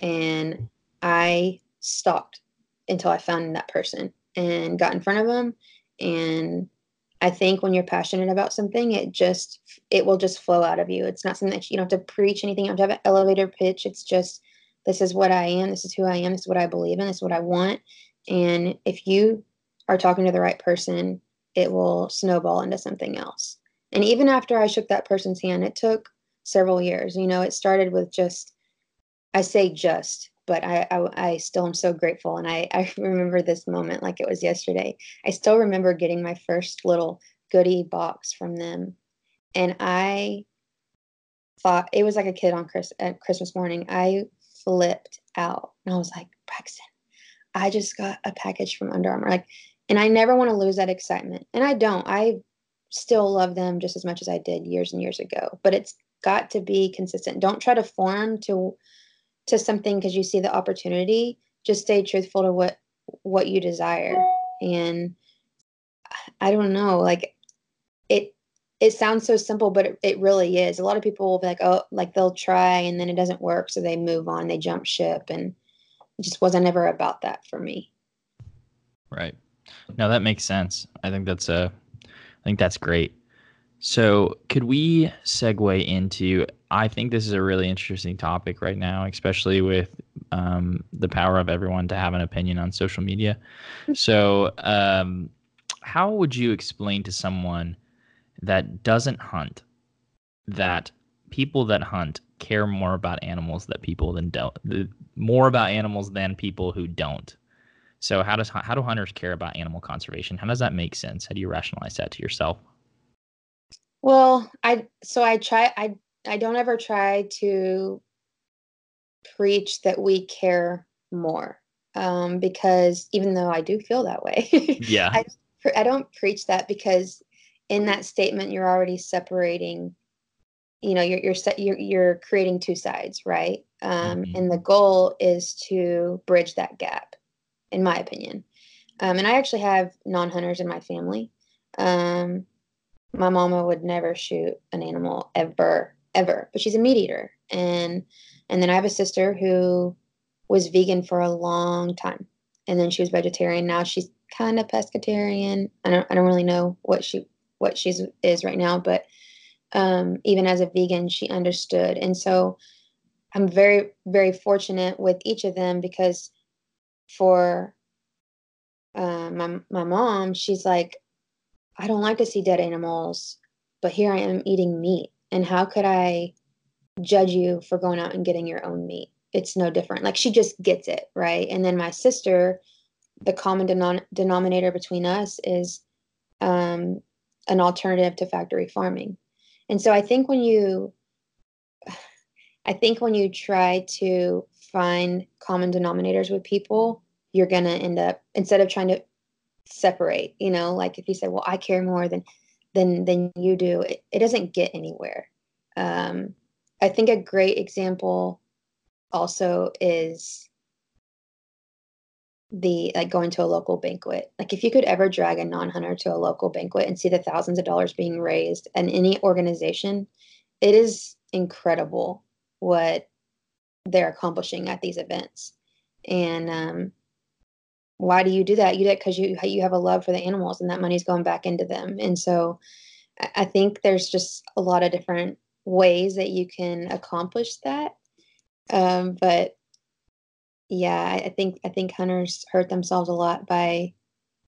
Speaker 2: and I stopped until I found that person and got in front of them. And I think when you're passionate about something, it just it will just flow out of you. It's not something that you don't have to preach anything. You don't have to have an elevator pitch. It's just this is what I am. This is who I am. This is what I believe in. This is what I want. And if you are talking to the right person, it will snowball into something else. And even after I shook that person's hand, it took several years. You know, it started with just, I say just, but I, I, I still am so grateful. And I, I remember this moment like it was yesterday. I still remember getting my first little goodie box from them. And I thought it was like a kid on Chris, at Christmas morning. I flipped out and I was like, Braxton, I just got a package from Under Armour. Like, and I never want to lose that excitement. And I don't. I still love them just as much as I did years and years ago. But it's got to be consistent. Don't try to form to to something because you see the opportunity. Just stay truthful to what what you desire. And I don't know, like it it sounds so simple, but it, it really is. A lot of people will be like, oh, like they'll try and then it doesn't work, so they move on, they jump ship, and it just wasn't ever about that for me.
Speaker 1: Right. No, that makes sense. I think that's a, I think that's great. So, could we segue into? I think this is a really interesting topic right now, especially with um, the power of everyone to have an opinion on social media. So, um, how would you explain to someone that doesn't hunt that people that hunt care more about animals that people than don't more about animals than people who don't? So, how does how do hunters care about animal conservation? How does that make sense? How do you rationalize that to yourself?
Speaker 2: Well, I so I try I I don't ever try to preach that we care more um, because even though I do feel that way,
Speaker 1: yeah,
Speaker 2: I, I don't preach that because in that statement you're already separating. You know, you're you're you're, you're creating two sides, right? Um, mm-hmm. And the goal is to bridge that gap, in my opinion. Um, and I actually have non-hunters in my family. Um, my mama would never shoot an animal ever ever but she's a meat eater and and then i have a sister who was vegan for a long time and then she was vegetarian now she's kind of pescatarian i don't i don't really know what she what she's is right now but um, even as a vegan she understood and so i'm very very fortunate with each of them because for uh, my my mom she's like I don't like to see dead animals, but here I am eating meat. And how could I judge you for going out and getting your own meat? It's no different. Like she just gets it, right? And then my sister, the common denom- denominator between us is um, an alternative to factory farming. And so I think when you, I think when you try to find common denominators with people, you're going to end up instead of trying to separate, you know, like if you say, well, I care more than, than, than you do, it, it doesn't get anywhere. Um, I think a great example also is the like going to a local banquet. Like if you could ever drag a non-hunter to a local banquet and see the thousands of dollars being raised and any organization, it is incredible what they're accomplishing at these events. And um, why do you do that? You do that because you you have a love for the animals, and that money's going back into them. And so, I think there's just a lot of different ways that you can accomplish that. Um, but yeah, I, think I think hunters hurt themselves a lot by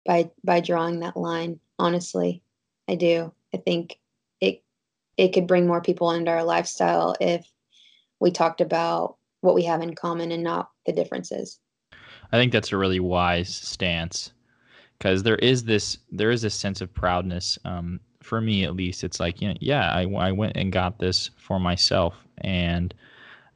Speaker 2: by by drawing that line. Honestly, I do. I think it it could bring more people into our lifestyle if we talked about what we have in common and not the differences.
Speaker 1: I think that's a really wise stance because there is this there is this sense of proudness. Um, for me, at least, it's like you know, yeah, I, I went and got this for myself, and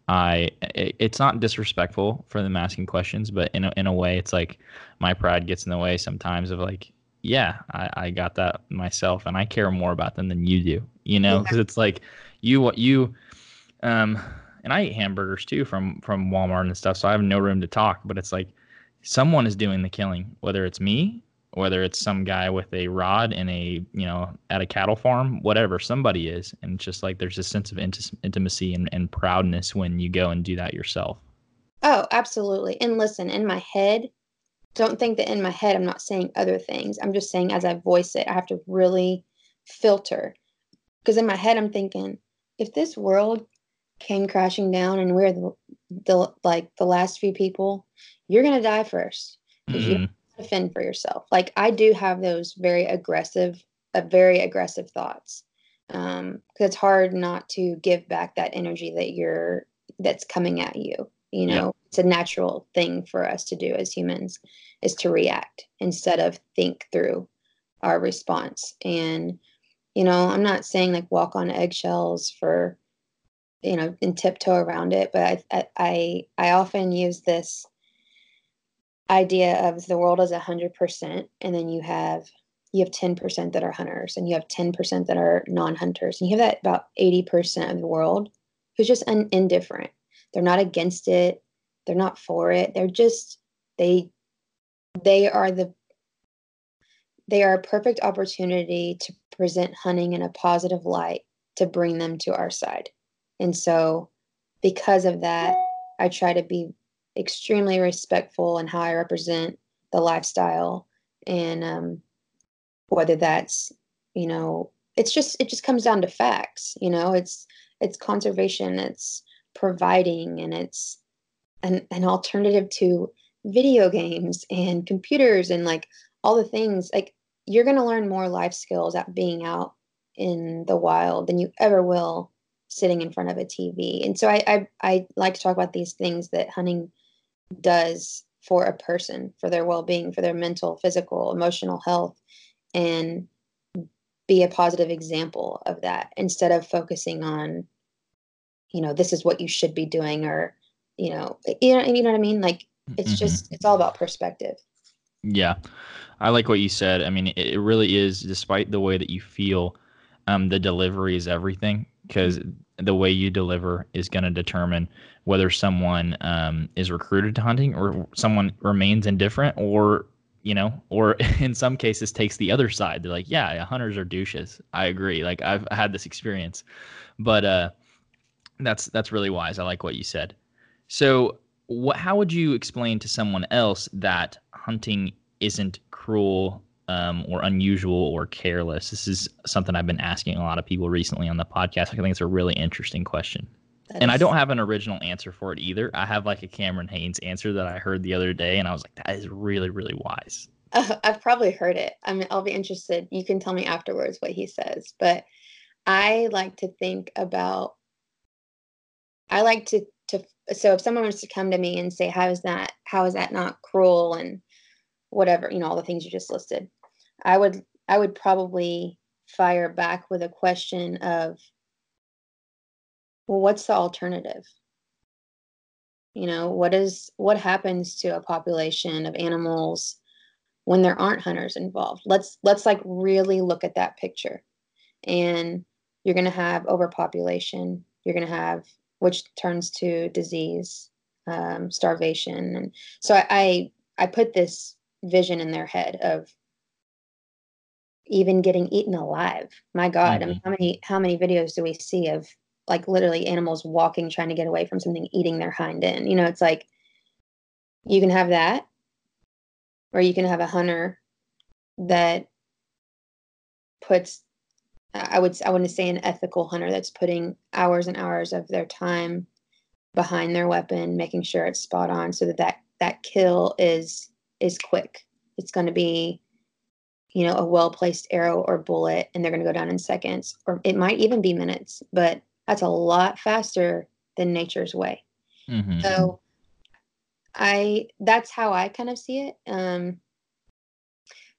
Speaker 1: I it's not disrespectful for them asking questions, but in a, in a way, it's like my pride gets in the way sometimes of like, yeah, I, I got that myself, and I care more about them than you do, you know, because yeah. it's like you what you um and I eat hamburgers too from from Walmart and stuff, so I have no room to talk. But it's like someone is doing the killing, whether it's me, whether it's some guy with a rod in a you know at a cattle farm, whatever, somebody is, and just like there's a sense of int- intimacy and, and proudness when you go and do that yourself.
Speaker 2: Oh, absolutely. And listen, in my head, don't think that in my head I'm not saying other things. I'm just saying as I voice it, I have to really filter. Because in my head, I'm thinking, if this world came crashing down and we're the, the like the last few people, you're gonna die first because mm-hmm. To fend for yourself. Like I do have those very aggressive, uh, very aggressive thoughts um, it's hard not to give back that energy that you're that's coming at you. You know, yeah. it's a natural thing for us to do as humans is to react instead of think through our response. And you know, I'm not saying like walk on eggshells for you know and tiptoe around it but I, I i often use this idea of the world is 100% and then you have you have 10% that are hunters and you have 10% that are non-hunters and you have that about 80% of the world who's just un- indifferent. They're not against it. They're not for it. They're just they they are the they are a perfect opportunity to present hunting in a positive light to bring them to our side. And so, because of that, I try to be extremely respectful in how I represent the lifestyle. And um, whether that's, you know, it's just, it just comes down to facts, you know, it's, it's conservation, it's providing, and it's an, an alternative to video games and computers and like all the things. Like, you're going to learn more life skills at being out in the wild than you ever will sitting in front of a TV. And so I, I, I like to talk about these things that hunting does for a person, for their well being, for their mental, physical, emotional health, and be a positive example of that instead of focusing on, you know, this is what you should be doing or, you know, you know, you know what I mean? Like it's mm-hmm. just it's all about perspective.
Speaker 1: Yeah. I like what you said. I mean, it really is, despite the way that you feel, um, the delivery is everything because the way you deliver is going to determine whether someone um, is recruited to hunting or someone remains indifferent or you know or in some cases takes the other side. They're like yeah, hunters are douches. I agree. Like i've had this experience. But uh that's that's really wise. I like what you said. So what how would you explain to someone else that hunting isn't cruel um, or unusual or careless? This is something I've been asking a lot of people recently on the podcast. I think it's a really interesting question. That and is... I don't have an original answer for it either. I have like a Cameron Hanes answer that I heard the other day, and I was like, that is really, really wise.
Speaker 2: Uh, I've probably heard it. I mean, I'll be interested. You can tell me afterwards what he says. But I like to think about, I like to, to, so if someone was to come to me and say, how is that, how is that not cruel? And whatever, you know, all the things you just listed. I would I would probably fire back with a question of well, what's the alternative? You know, what is what happens to a population of animals when there aren't hunters involved? Let's let's like really look at that picture. And you're going to have overpopulation. You're going to have which turns to disease, um, starvation, and so I, I I put this vision in their head of even getting eaten alive. My God, mm-hmm. I mean, mm-hmm. how many how many videos do we see of like literally animals walking trying to get away from something eating their hind end? You know, it's like you can have that, or you can have a hunter that puts I would I want to say an ethical hunter that's putting hours and hours of their time behind their weapon, making sure it's spot on, so that that, that kill is is quick. It's going to be you know, a well placed arrow or bullet and they're going to go down in seconds, or it might even be minutes, but that's a lot faster than nature's way. Mm-hmm. So I, that's how I kind of see it. Um,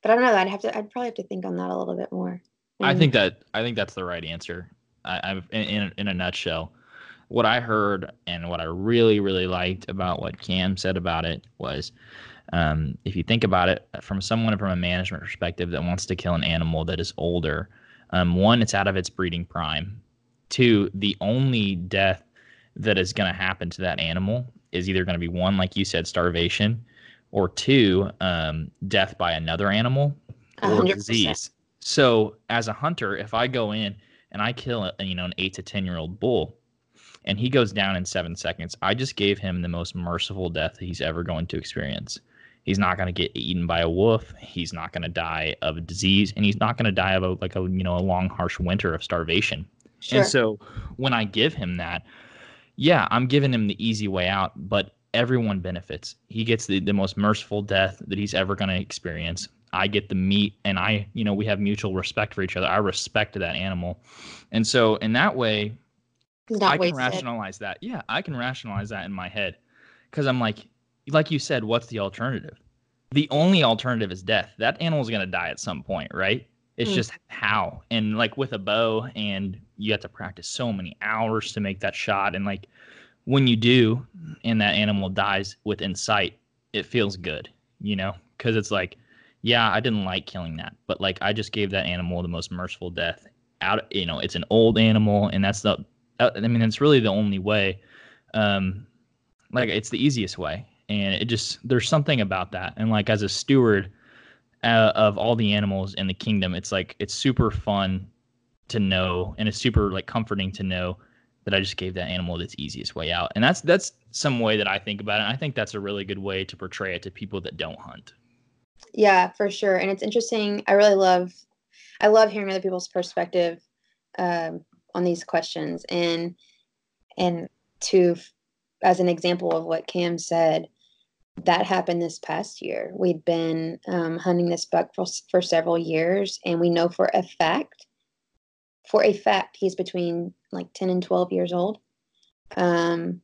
Speaker 2: but I don't know. I'd have to, I'd probably have to think on that a little bit more.
Speaker 1: I think that, I think that's the right answer. I, I've, in, in, in a nutshell, what I heard and what I really, really liked about what Cam said about it was um, if you think about it from someone from a management perspective that wants to kill an animal that is older, um, one, it's out of its breeding prime. Two, the only death that is going to happen to that animal is either going to be one, like you said, starvation, or two, um, death by another animal or 100%. disease. So, as a hunter, if I go in and I kill, a, you know, an eight to ten year old bull, and he goes down in seven seconds, I just gave him the most merciful death that he's ever going to experience. He's not going to get eaten by a wolf. He's not going to die of a disease, and he's not going to die of a like a you know a long harsh winter of starvation. Sure. And so when I give him that, yeah, I'm giving him the easy way out, but everyone benefits. He gets the, the most merciful death that he's ever going to experience. I get the meat and I, you know, we have mutual respect for each other. I respect that animal. And so in that way, I can rationalize that. Yeah, I can rationalize that in my head. Cause I'm like, like you said, what's the alternative? The only alternative is death. That animal's going to die at some point, right? It's mm. just how. And like with a bow, and you have to practice so many hours to make that shot. And like when you do, and that animal dies within sight, it feels good, you know? Because it's like, yeah, I didn't like killing that, but like I just gave that animal the most merciful death. Out, you know, it's an old animal, and that's the. I mean, it's really the only way. Um, like it's the easiest way and it just there's something about that. And like as a steward uh, of all the animals in the kingdom it's like it's super fun to know and it's super like comforting to know that I just gave that animal its easiest way out. And that's that's some way that I think about it. And I think that's a really good way to portray it to people that don't hunt.
Speaker 2: Yeah for sure. And it's interesting. I really love I love hearing other people's perspective um, on these questions. And and to as an example of what Cam said that happened this past year. We'd been um, hunting this buck for, for several years, and we know for a fact, for a fact, he's between like 10 and 12 years old. Um,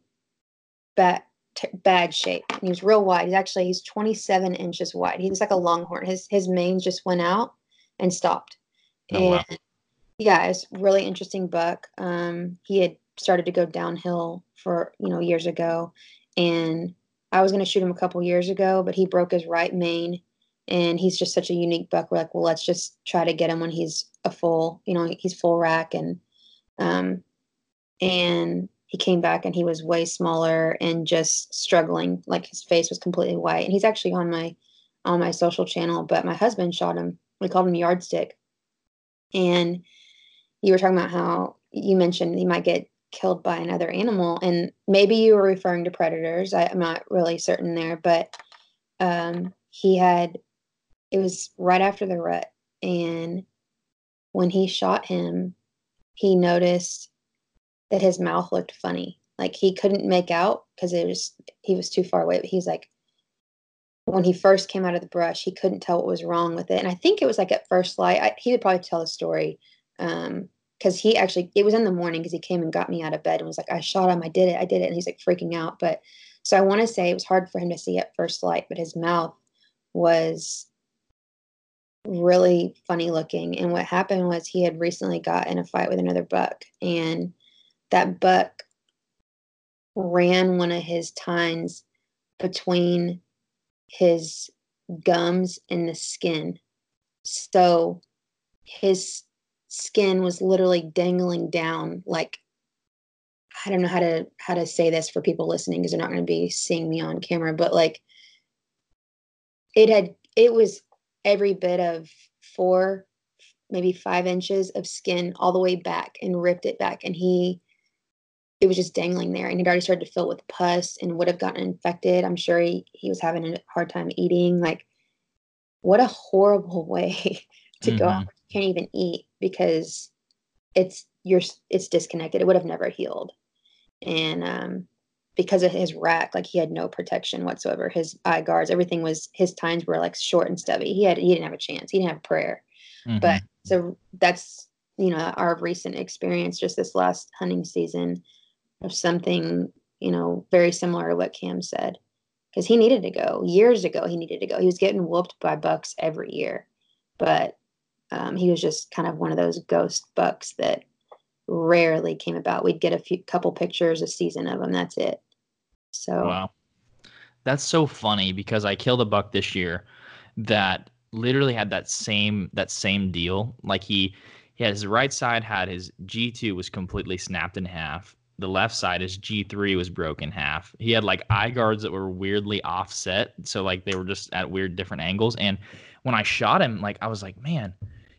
Speaker 2: bad, t- bad shape. And he was real wide. He's actually, he's 27 inches wide. He's like a longhorn. His, his main just went out and stopped. Oh, and wow. yeah, it's really interesting buck. Um, he had started to go downhill for, you know, years ago. And I was going to shoot him a couple years ago, but he broke his right main, and he's just such a unique buck. We're like, well, let's just try to get him when he's a full, you know, he's full rack, and um, and he came back and he was way smaller and just struggling. Like his face was completely white, and he's actually on my on my social channel. But my husband shot him. We called him Yardstick, and you were talking about how you mentioned he might get killed by another animal. And maybe you were referring to predators. I, am not really certain there, but um, he had, it was right after the rut. And when he shot him, he noticed that his mouth looked funny. Like he couldn't make out because it was, he was too far away. But he's like, when he first came out of the brush, he couldn't tell what was wrong with it. And I think it was like at first light, I, he would probably tell the story. Um, because he actually it was in the morning because he came and got me out of bed and was like i shot him i did it i did it and he's like freaking out but so i want to say it was hard for him to see at first light but his mouth was really funny looking and what happened was he had recently got in a fight with another buck and that buck ran one of his tines between his gums and the skin. So his skin was literally dangling down like I don't know how to how to say this for people listening because they're not going to be seeing me on camera, but like it had it was every bit of four, maybe five inches of skin all the way back and ripped it back, and he it was just dangling there, and he'd already started to fill with pus and would have gotten infected. I'm sure he he was having a hard time eating. Like, what a horrible way to mm-hmm. go out. You can't even eat because it's you're it's disconnected. It would have never healed and um, because of his rack, like he had no protection whatsoever. His eye guards, everything was his tines were like short and stubby. He had he didn't have a chance. He didn't have prayer. Mm-hmm. But so that's you know our recent experience just this last hunting season of something you know very similar to what Cam said because he needed to go years ago. He needed to go. He was getting whooped by bucks every year, but um, he was just kind of one of those ghost bucks that rarely came about. We'd get a few couple pictures a season of them. That's it. So
Speaker 1: wow, that's so funny because I killed a buck this year that literally had that same that same deal. Like he he had his right side had his G two was completely snapped in half. The left side, his G three was broken half. He had like eye guards that were weirdly offset, so like they were just at weird different angles. And when I shot him, like I was like, man,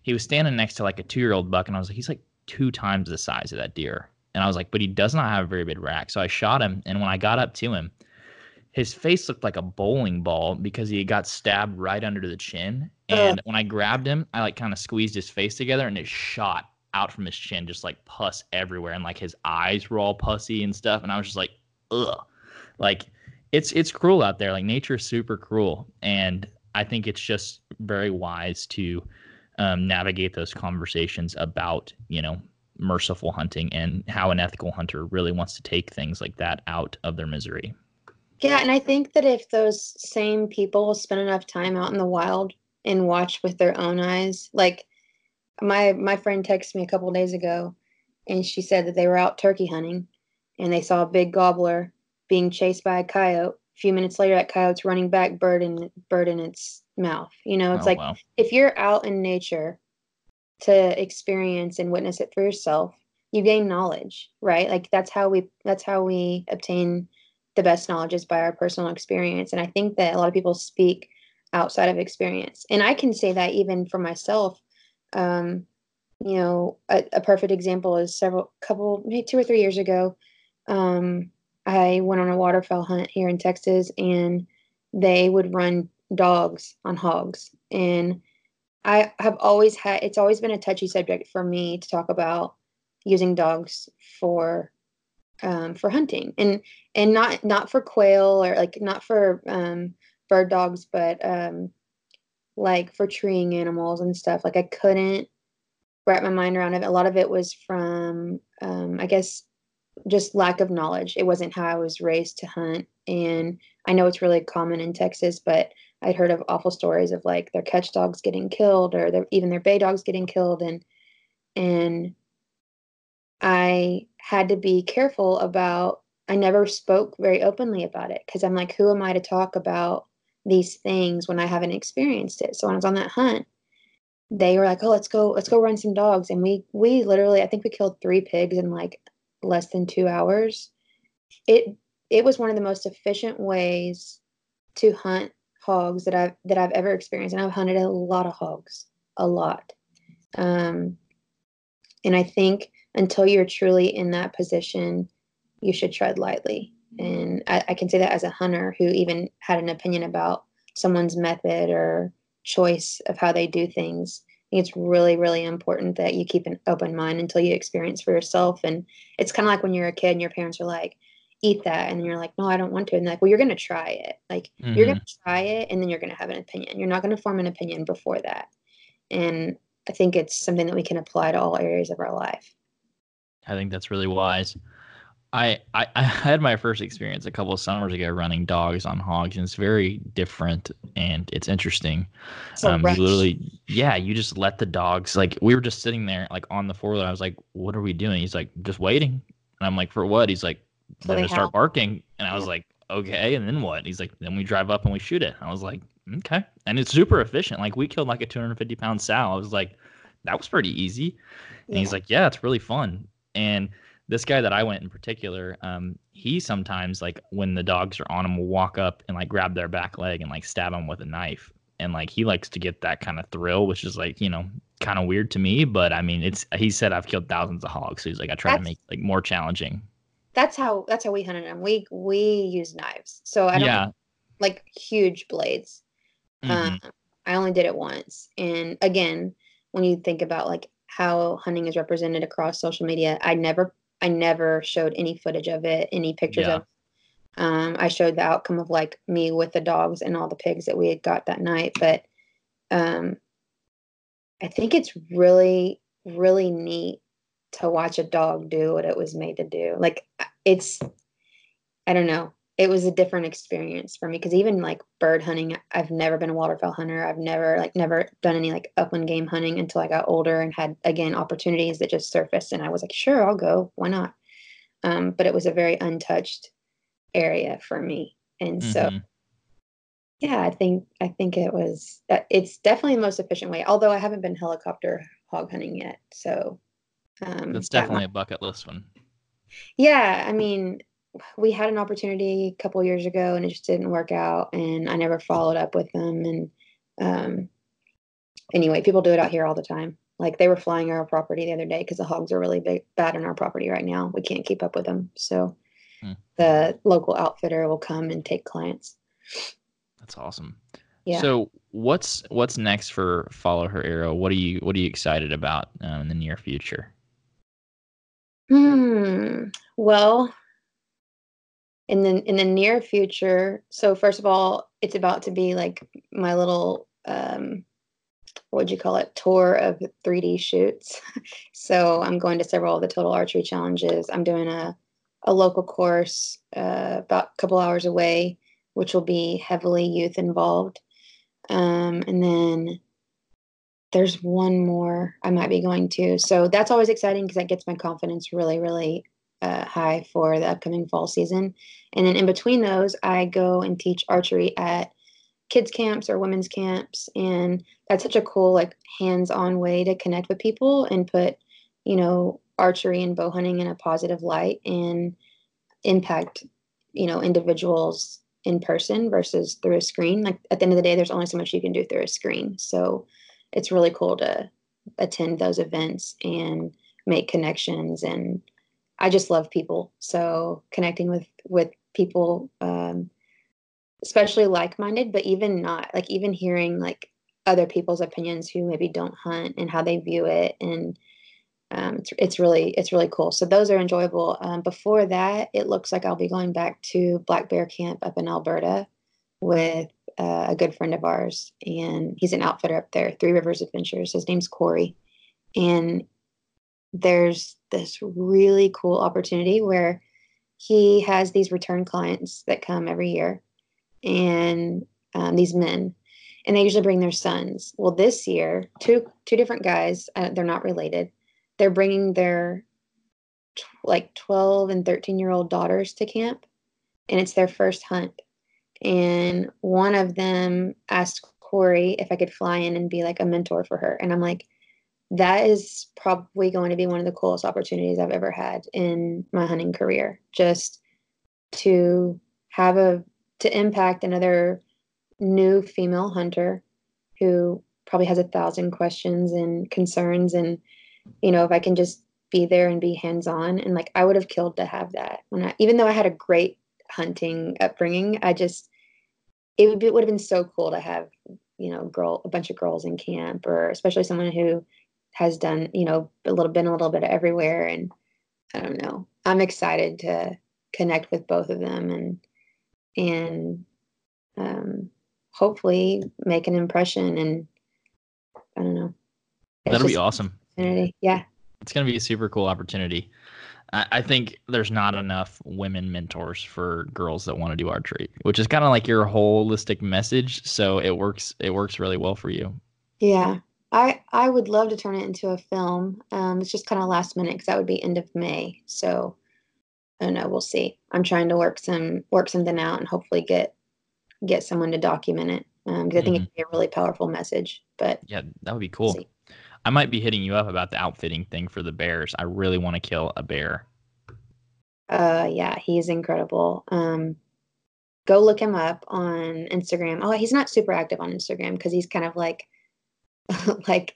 Speaker 1: he was standing next to like a two year old buck, and I was like, he's like two times the size of that deer. And I was like, but he does not have a very big rack. So I shot him. And when I got up to him, his face looked like a bowling ball because he got stabbed right under the chin. And uh. when I grabbed him, I like kind of squeezed his face together and it shot out from his chin, just like pus everywhere. And like his eyes were all pussy and stuff. And I was just like, ugh. Like it's it's cruel out there. Like nature is super cruel. And I think it's just very wise to um, navigate those conversations about you know merciful hunting and how an ethical hunter really wants to take things like that out of their misery.
Speaker 2: Yeah, and I think that if those same people spend enough time out in the wild and watch with their own eyes, like my my friend texted me a couple days ago and she said that they were out turkey hunting and they saw a big gobbler being chased by a coyote. A few minutes later, that coyote's running back, bird in bird in its mouth. You know, it's oh, like wow. if you're out in nature to experience and witness it for yourself, you gain knowledge, right? Like that's how we that's how we obtain the best knowledge is by our personal experience. And I think that a lot of people speak outside of experience. And I can say that even for myself. Um, you know, a, a perfect example is several couple maybe two or three years ago. Um, I went on a waterfowl hunt here in Texas and they would run dogs on hogs. And I have always had, it's always been a touchy subject for me to talk about using dogs for um, for hunting. And and not not for quail or like not for um, bird dogs but um, like for treeing animals and stuff. Like i couldn't wrap my mind around it. A lot of it was from um, i guess just lack of knowledge it wasn't how i was raised to hunt and i know it's really common in texas but I'd heard of awful stories of like their catch dogs getting killed or their, even their bay dogs getting killed and and I had to be careful about I never spoke very openly about it because I'm like who am I to talk about these things when I haven't experienced it. So when I was on that hunt, they were like, "Oh, let's go let's go run some dogs." And we we literally I think we killed 3 pigs in like less than 2 hours. It it was one of the most efficient ways to hunt hogs that I've that I've ever experienced, and I've hunted a lot of hogs, a lot. Um, and I think until you're truly in that position, you should tread lightly. And I, I can say that as a hunter who even had an opinion about someone's method or choice of how they do things. Think it's really, really important that you keep an open mind until you experience for yourself. And it's kind of like when you're a kid and your parents are like, eat that. And you're like no i don't want to. And like well you're going to try it. Like mm-hmm. you're going to try it and then you're going to have an opinion. You're not going to form an opinion before that. And i think it's something that we can apply to all areas of our life.
Speaker 1: I think that's really wise I, I, I had my first experience a couple of summers ago running dogs on hogs, and it's very different and it's interesting. So um, you literally, yeah, you just let the dogs like we were just sitting there like on the four wheeler. I was like, "What are we doing?" He's like, "Just waiting." And I'm like, for what? He's like,
Speaker 2: So
Speaker 1: they're gonna start barking. And I was
Speaker 2: Yeah.
Speaker 1: like, okay. And then what? He's like, then we drive up and we shoot it. I was like, okay. And it's super efficient. Like we killed like a 250 pound sow. I was like, that was pretty easy. And he's like, yeah, it's really fun. And this guy that I went in particular, um, he sometimes like when the dogs are on him, will walk up and like grab their back leg and like stab him with a knife. And like he likes to get that kind of thrill, which is like you know kind of weird to me. But I mean, it's he said I've killed thousands of hogs, so he's like I try to make like more challenging.
Speaker 2: that's how that's how we hunted them. We we use knives, so I don't
Speaker 1: Yeah.
Speaker 2: like huge blades.
Speaker 1: Mhm.
Speaker 2: Um, I only did it once, and again, when you think about like how hunting is represented across social media, I never I never showed any footage of it, any pictures
Speaker 1: Yeah.
Speaker 2: of. Um, I showed the outcome of like me with the dogs and all the pigs that we had got that night, but um, I think it's really really neat to watch a dog do what it was made to do. Like it's I don't know. It was a different experience for me because even like bird hunting, I've never been a waterfowl hunter. I've never like never done any like upland game hunting until I got older and had again opportunities that just surfaced and I was like, sure, I'll go. Why not? Um, but it was a very untouched area for me. And so
Speaker 1: Mhm.
Speaker 2: yeah, I think I think it was uh, it's definitely the most efficient way. Although I haven't been helicopter hog hunting yet, so um,
Speaker 1: that's
Speaker 2: that
Speaker 1: definitely
Speaker 2: might-
Speaker 1: a bucket list one.
Speaker 2: yeah. I mean, we had an opportunity a couple years ago, and it just didn't work out, and I never followed up with them. And um, anyway, people do it out here all the time. Like they were flying our property the other day because the hogs are really big, bad on our property right now. We can't keep up with them, so
Speaker 1: Hmm.
Speaker 2: the local outfitter will come and take clients.
Speaker 1: That's awesome.
Speaker 2: Yeah.
Speaker 1: So what's what's next for Follow Her Arrow? What are you what are you excited about um, in the near future?
Speaker 2: Hmm. Well, in the in the near future, so first of all, it's about to be like my little um what would you call it tour of 3D shoots. so I'm going to several of the total archery challenges. I'm doing a a local course uh, about a couple hours away, which will be heavily youth involved. Um, and then there's one more I might be going to. So that's always exciting because that gets my confidence really, really uh, high for the upcoming fall season. And then in between those, I go and teach archery at kids camps or women's camps. And that's such a cool like hands-on way to connect with people and put you know archery and bow hunting in a positive light and impact you know individuals in person versus through a screen. Like at the end of the day there's only so much you can do through a screen. So it's really cool to attend those events and make connections and i just love people. So connecting with with people um, especially like-minded but even not like even hearing like other people's opinions who maybe don't hunt and how they view it and um, it's, it's really it's really cool. So those are enjoyable. Um, before that it looks like i'll be going back to black bear camp up in alberta with uh, a good friend of ours and he's an outfitter up there three rivers adventures. His name's corey. And there's this really cool opportunity where he has these return clients that come every year and um, these men and they usually bring their sons. Well this year two two different guys uh, they're not related. They're bringing their tw- like 12 and 13 year old daughters to camp and it's their first hunt. And one of them asked corey if i could fly in and be like a mentor for her and i'm like that is probably going to be one of the coolest opportunities i've ever had in my hunting career. Just to have a to impact another new female hunter who probably has a thousand questions and concerns and you know if i can just be there and be hands on and like i would have killed to have that. When i even though i had a great hunting upbringing i just it would be, it would have been so cool to have you know girl a bunch of girls in camp or especially someone who has done you know a little been a little bit everywhere and i don't know i'm excited to connect with both of them and and um, hopefully make an impression and I don't know. It's
Speaker 1: That'll be awesome.
Speaker 2: Yeah.
Speaker 1: It's going to be a super cool opportunity. I, I think there's not enough women mentors for girls that want to do archery, which is kind of like your holistic message. So it works. It works really well for you.
Speaker 2: Yeah. I I would love to turn it into a film. Um, it's just kind of last minute because that would be end of May. So I don't know. We'll see. I'm trying to work some work something out and hopefully get get someone to document it because um, I think mm-hmm. it'd be a really powerful message. But
Speaker 1: yeah, that would be cool. I might be hitting you up about the outfitting thing for the bears. I really want to kill a bear.
Speaker 2: Uh, yeah, he's incredible. Um, go look him up on Instagram. Oh, he's not super active on Instagram because he's kind of like, like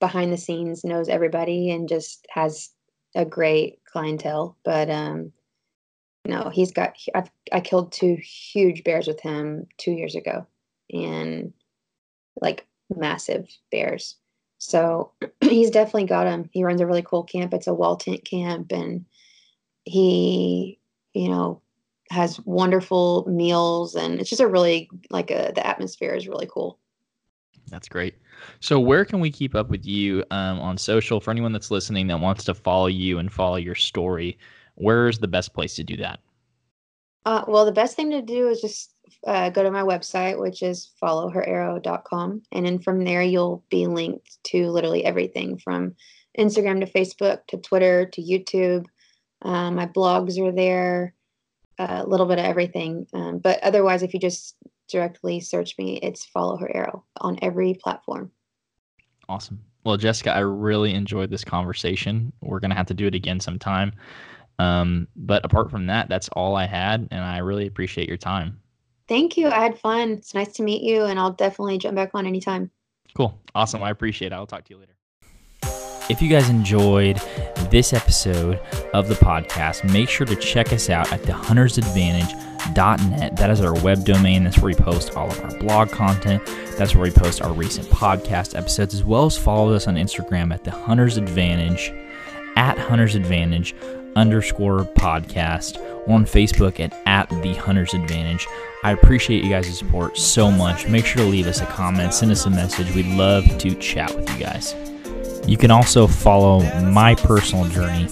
Speaker 2: behind the scenes, knows everybody and just has a great clientele. But um, no, he's got. I've I killed two huge bears with him two years ago, and like massive bears. So he's definitely got him. He runs a really cool camp. It's a wall tent camp, and he, you know, has wonderful meals, and it's just a really like a the atmosphere is really cool.
Speaker 1: That's great. So, where can we keep up with you um, on social? For anyone that's listening that wants to follow you and follow your story, where's the best place to do that?
Speaker 2: Uh, well, the best thing to do is just uh, go to my website, which is followherarrow.com. And then from there, you'll be linked to literally everything from Instagram to Facebook to Twitter to YouTube. Uh, my blogs are there, a little bit of everything. Um, but otherwise, if you just directly search me, it's Follow Her Arrow on every platform.
Speaker 1: Awesome. Well, Jessica, I really enjoyed this conversation. We're going to have to do it again sometime. Um, but apart from that, that's all I had, and I really appreciate your time.
Speaker 2: Thank you. I had fun. It's nice to meet you, and I'll definitely jump back on anytime.
Speaker 1: Cool. Awesome. I appreciate it. I'll talk to you later. If you guys enjoyed this episode of the podcast, make sure to check us out at thehuntersadvantage.net. That is our web domain. That's where we post all of our blog content. That's where we post our recent podcast episodes, as well as follow us on Instagram at the at Hunters Advantage underscore podcast or on Facebook at, at the Hunter's Advantage. I appreciate you guys' support so much. Make sure to leave us a comment, send us a message. We'd love to chat with you guys. You can also follow my personal journey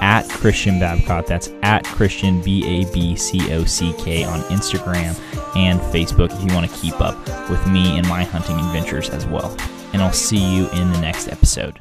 Speaker 1: at Christian Babcock. That's at Christian B A B C O C K on Instagram and Facebook if you want to keep up with me and my hunting adventures as well. And I'll see you in the next episode.